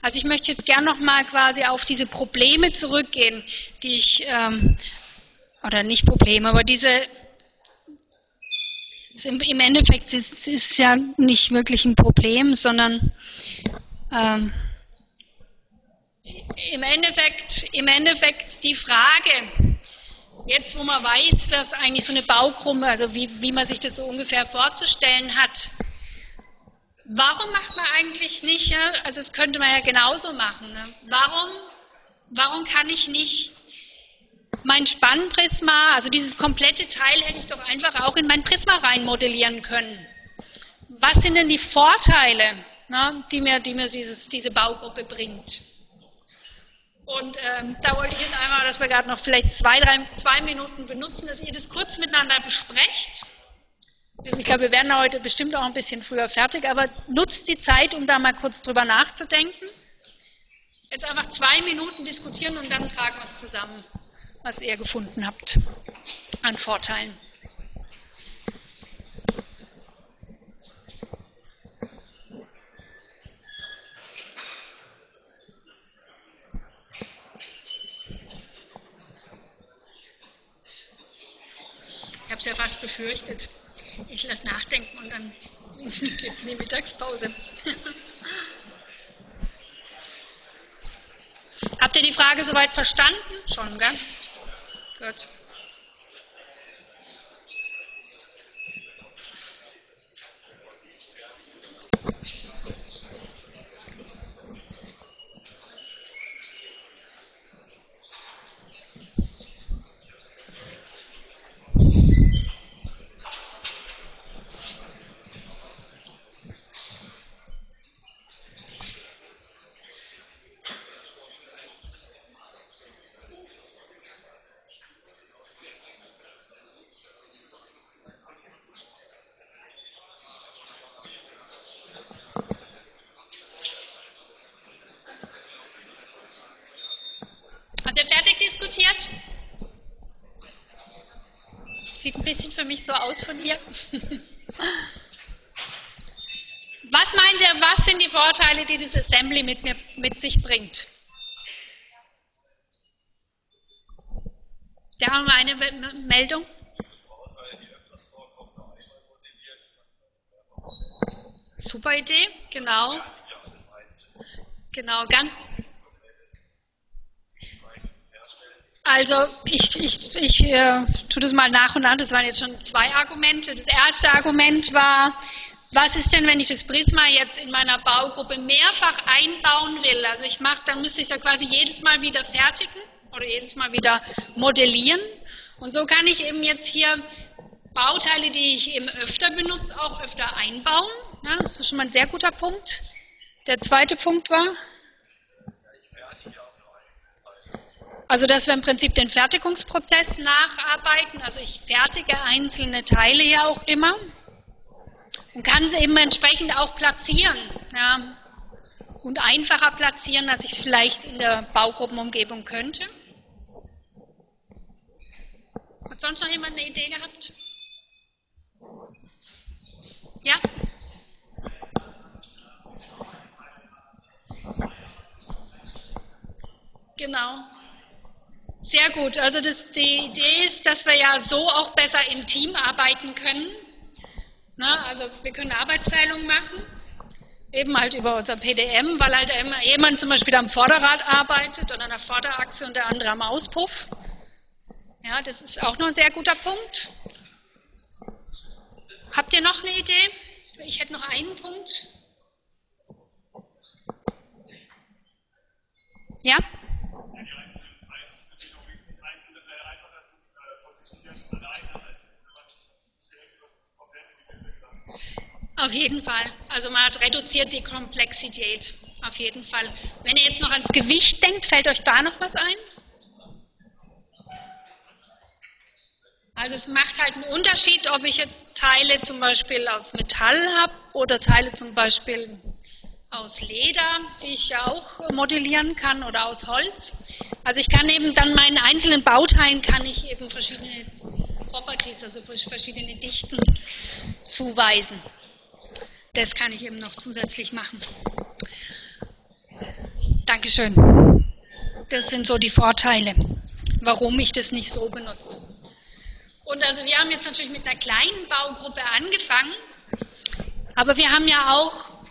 Also ich möchte jetzt gerne nochmal quasi auf diese Probleme zurückgehen, die ich, ähm, oder nicht Probleme, aber diese, im Endeffekt ist es ja nicht wirklich ein Problem, sondern ähm, im Endeffekt, im Endeffekt die Frage, jetzt wo man weiß, was eigentlich so eine Baugruppe, also wie, wie man sich das so ungefähr vorzustellen hat, Warum macht man eigentlich nicht, also das könnte man ja genauso machen, ne? warum, warum kann ich nicht mein Spannprisma, also dieses komplette Teil hätte ich doch einfach auch in mein Prisma rein modellieren können. Was sind denn die Vorteile, ne, die mir, die mir dieses, diese Baugruppe bringt? Und ähm, da wollte ich jetzt einmal, dass wir gerade noch vielleicht zwei, drei, zwei Minuten benutzen, dass ihr das kurz miteinander besprecht. Ich glaube, wir werden heute bestimmt auch ein bisschen früher fertig, aber nutzt die Zeit, um da mal kurz drüber nachzudenken. Jetzt einfach zwei Minuten diskutieren und dann tragen wir es zusammen, was ihr gefunden habt an Vorteilen. Es ja fast befürchtet. Ich lasse nachdenken und dann <laughs> geht es in die Mittagspause. <laughs> Habt ihr die Frage soweit verstanden? Schon, gell? Gut. diskutiert? Sieht ein bisschen für mich so aus von hier. Was meint ihr, was sind die Vorteile, die das Assembly mit, mir, mit sich bringt? Da haben wir eine Meldung. Super Idee, genau. Genau, ganz, Also ich, ich, ich äh, tue das mal nach und nach. Das waren jetzt schon zwei Argumente. Das erste Argument war, was ist denn, wenn ich das Prisma jetzt in meiner Baugruppe mehrfach einbauen will? Also ich mache, dann müsste ich es ja quasi jedes Mal wieder fertigen oder jedes Mal wieder modellieren. Und so kann ich eben jetzt hier Bauteile, die ich eben öfter benutze, auch öfter einbauen. das ist schon mal ein sehr guter Punkt. Der zweite Punkt war? Also dass wir im Prinzip den Fertigungsprozess nacharbeiten. Also ich fertige einzelne Teile ja auch immer und kann sie eben entsprechend auch platzieren. Ja, und einfacher platzieren, als ich es vielleicht in der Baugruppenumgebung könnte. Hat sonst noch jemand eine Idee gehabt? Ja? Genau. Sehr gut. Also das, die Idee ist, dass wir ja so auch besser im Team arbeiten können. Na, also wir können Arbeitsteilung machen, eben halt über unser PDM, weil halt jemand zum Beispiel am Vorderrad arbeitet oder an der Vorderachse und der andere am Auspuff. Ja, das ist auch noch ein sehr guter Punkt. Habt ihr noch eine Idee? Ich hätte noch einen Punkt. Ja? Auf jeden Fall. Also man hat reduziert die Komplexität. Auf jeden Fall. Wenn ihr jetzt noch ans Gewicht denkt, fällt euch da noch was ein? Also es macht halt einen Unterschied, ob ich jetzt Teile zum Beispiel aus Metall habe oder Teile zum Beispiel aus Leder, die ich auch modellieren kann, oder aus Holz. Also ich kann eben dann meinen einzelnen Bauteilen kann ich eben verschiedene Properties, also verschiedene Dichten zuweisen. Das kann ich eben noch zusätzlich machen. Dankeschön. Das sind so die Vorteile, warum ich das nicht so benutze. Und also wir haben jetzt natürlich mit einer kleinen Baugruppe angefangen, aber wir haben ja auch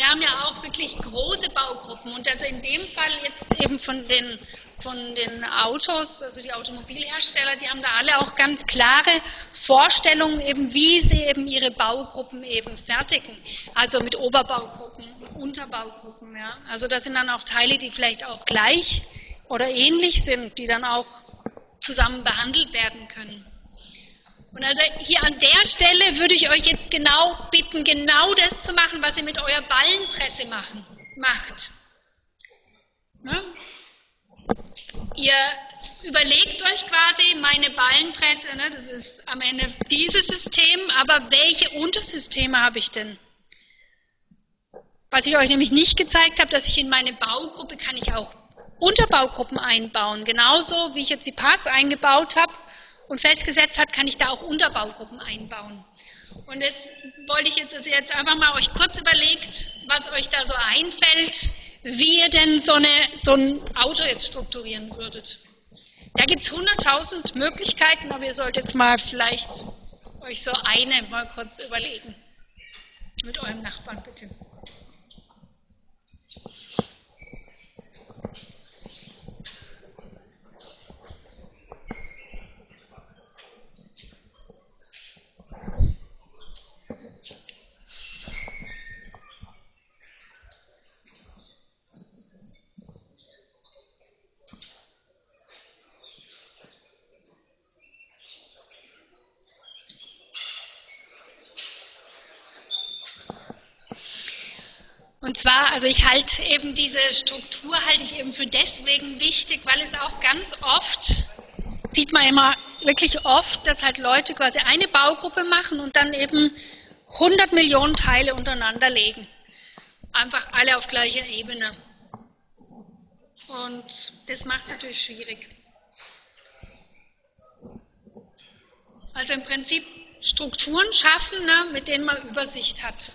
wir haben ja auch wirklich große Baugruppen und also in dem Fall jetzt eben von den, von den Autos, also die Automobilhersteller, die haben da alle auch ganz klare Vorstellungen eben, wie sie eben ihre Baugruppen eben fertigen. Also mit Oberbaugruppen, Unterbaugruppen, ja. Also das sind dann auch Teile, die vielleicht auch gleich oder ähnlich sind, die dann auch zusammen behandelt werden können. Und also hier an der Stelle würde ich euch jetzt genau bitten, genau das zu machen, was ihr mit eurer Ballenpresse machen, macht. Ne? Ihr überlegt euch quasi, meine Ballenpresse, ne, das ist am Ende dieses System, aber welche Untersysteme habe ich denn? Was ich euch nämlich nicht gezeigt habe, dass ich in meine Baugruppe kann ich auch Unterbaugruppen einbauen. Genauso wie ich jetzt die Parts eingebaut habe, und festgesetzt hat, kann ich da auch Unterbaugruppen einbauen. Und das wollte ich jetzt, also jetzt einfach mal euch kurz überlegt, was euch da so einfällt, wie ihr denn so, eine, so ein Auto jetzt strukturieren würdet. Da gibt es 100.000 Möglichkeiten, aber ihr solltet jetzt mal vielleicht euch so eine mal kurz überlegen. Mit eurem Nachbarn bitte. Und zwar, also ich halte eben diese Struktur halte ich eben für deswegen wichtig, weil es auch ganz oft, sieht man immer wirklich oft, dass halt Leute quasi eine Baugruppe machen und dann eben 100 Millionen Teile untereinander legen. Einfach alle auf gleicher Ebene. Und das macht es natürlich schwierig. Also im Prinzip Strukturen schaffen, ne, mit denen man Übersicht hat.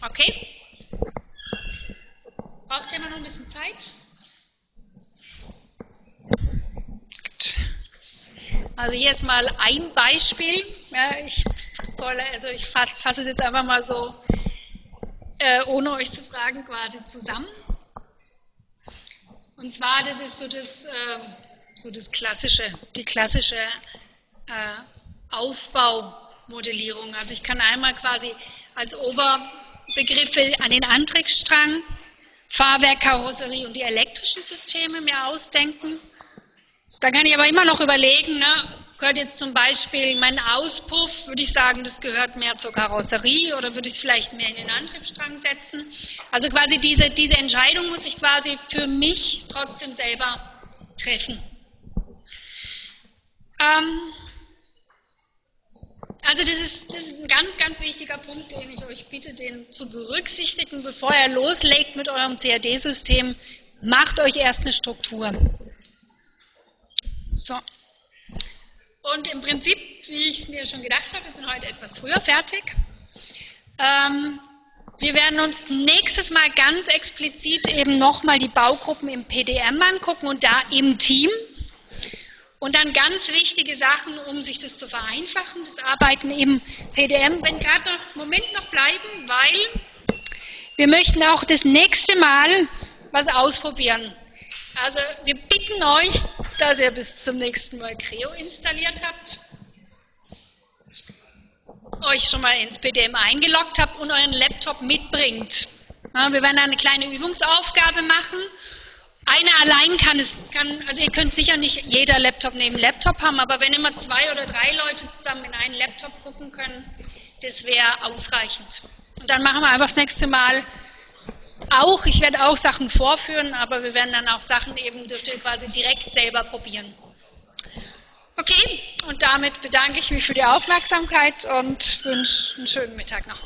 Okay? Braucht jemand noch ein bisschen Zeit? Also hier ist mal ein Beispiel. Ja, ich, also ich fasse es jetzt einfach mal so, äh, ohne euch zu fragen, quasi zusammen. Und zwar, das ist so das, äh, so das klassische, die klassische äh, Aufbaumodellierung. Also ich kann einmal quasi als Ober Begriffe an den Antriebsstrang, Fahrwerk, Karosserie und die elektrischen Systeme mir ausdenken. Da kann ich aber immer noch überlegen, ne, gehört jetzt zum Beispiel mein Auspuff, würde ich sagen, das gehört mehr zur Karosserie oder würde ich es vielleicht mehr in den Antriebsstrang setzen. Also quasi diese, diese Entscheidung muss ich quasi für mich trotzdem selber treffen. Ähm, also das ist, das ist ein ganz, ganz wichtiger Punkt, den ich euch bitte, den zu berücksichtigen, bevor ihr loslegt mit eurem CAD-System. Macht euch erst eine Struktur. So. Und im Prinzip, wie ich es mir schon gedacht habe, wir sind heute etwas früher fertig. Ähm, wir werden uns nächstes Mal ganz explizit eben nochmal die Baugruppen im PDM angucken und da im Team. Und dann ganz wichtige Sachen, um sich das zu vereinfachen, das Arbeiten im PDM, wenn gerade noch Moment noch bleiben, weil wir möchten auch das nächste Mal was ausprobieren. Also wir bitten euch, dass ihr bis zum nächsten Mal Creo installiert habt, euch schon mal ins PDM eingeloggt habt und euren Laptop mitbringt. Ja, wir werden eine kleine Übungsaufgabe machen einer allein kann es, kann, also ihr könnt sicher nicht jeder Laptop neben Laptop haben, aber wenn immer zwei oder drei Leute zusammen in einen Laptop gucken können, das wäre ausreichend. Und dann machen wir einfach das nächste Mal auch, ich werde auch Sachen vorführen, aber wir werden dann auch Sachen eben, dürft ihr quasi direkt selber probieren. Okay, und damit bedanke ich mich für die Aufmerksamkeit und wünsche einen schönen Mittag noch.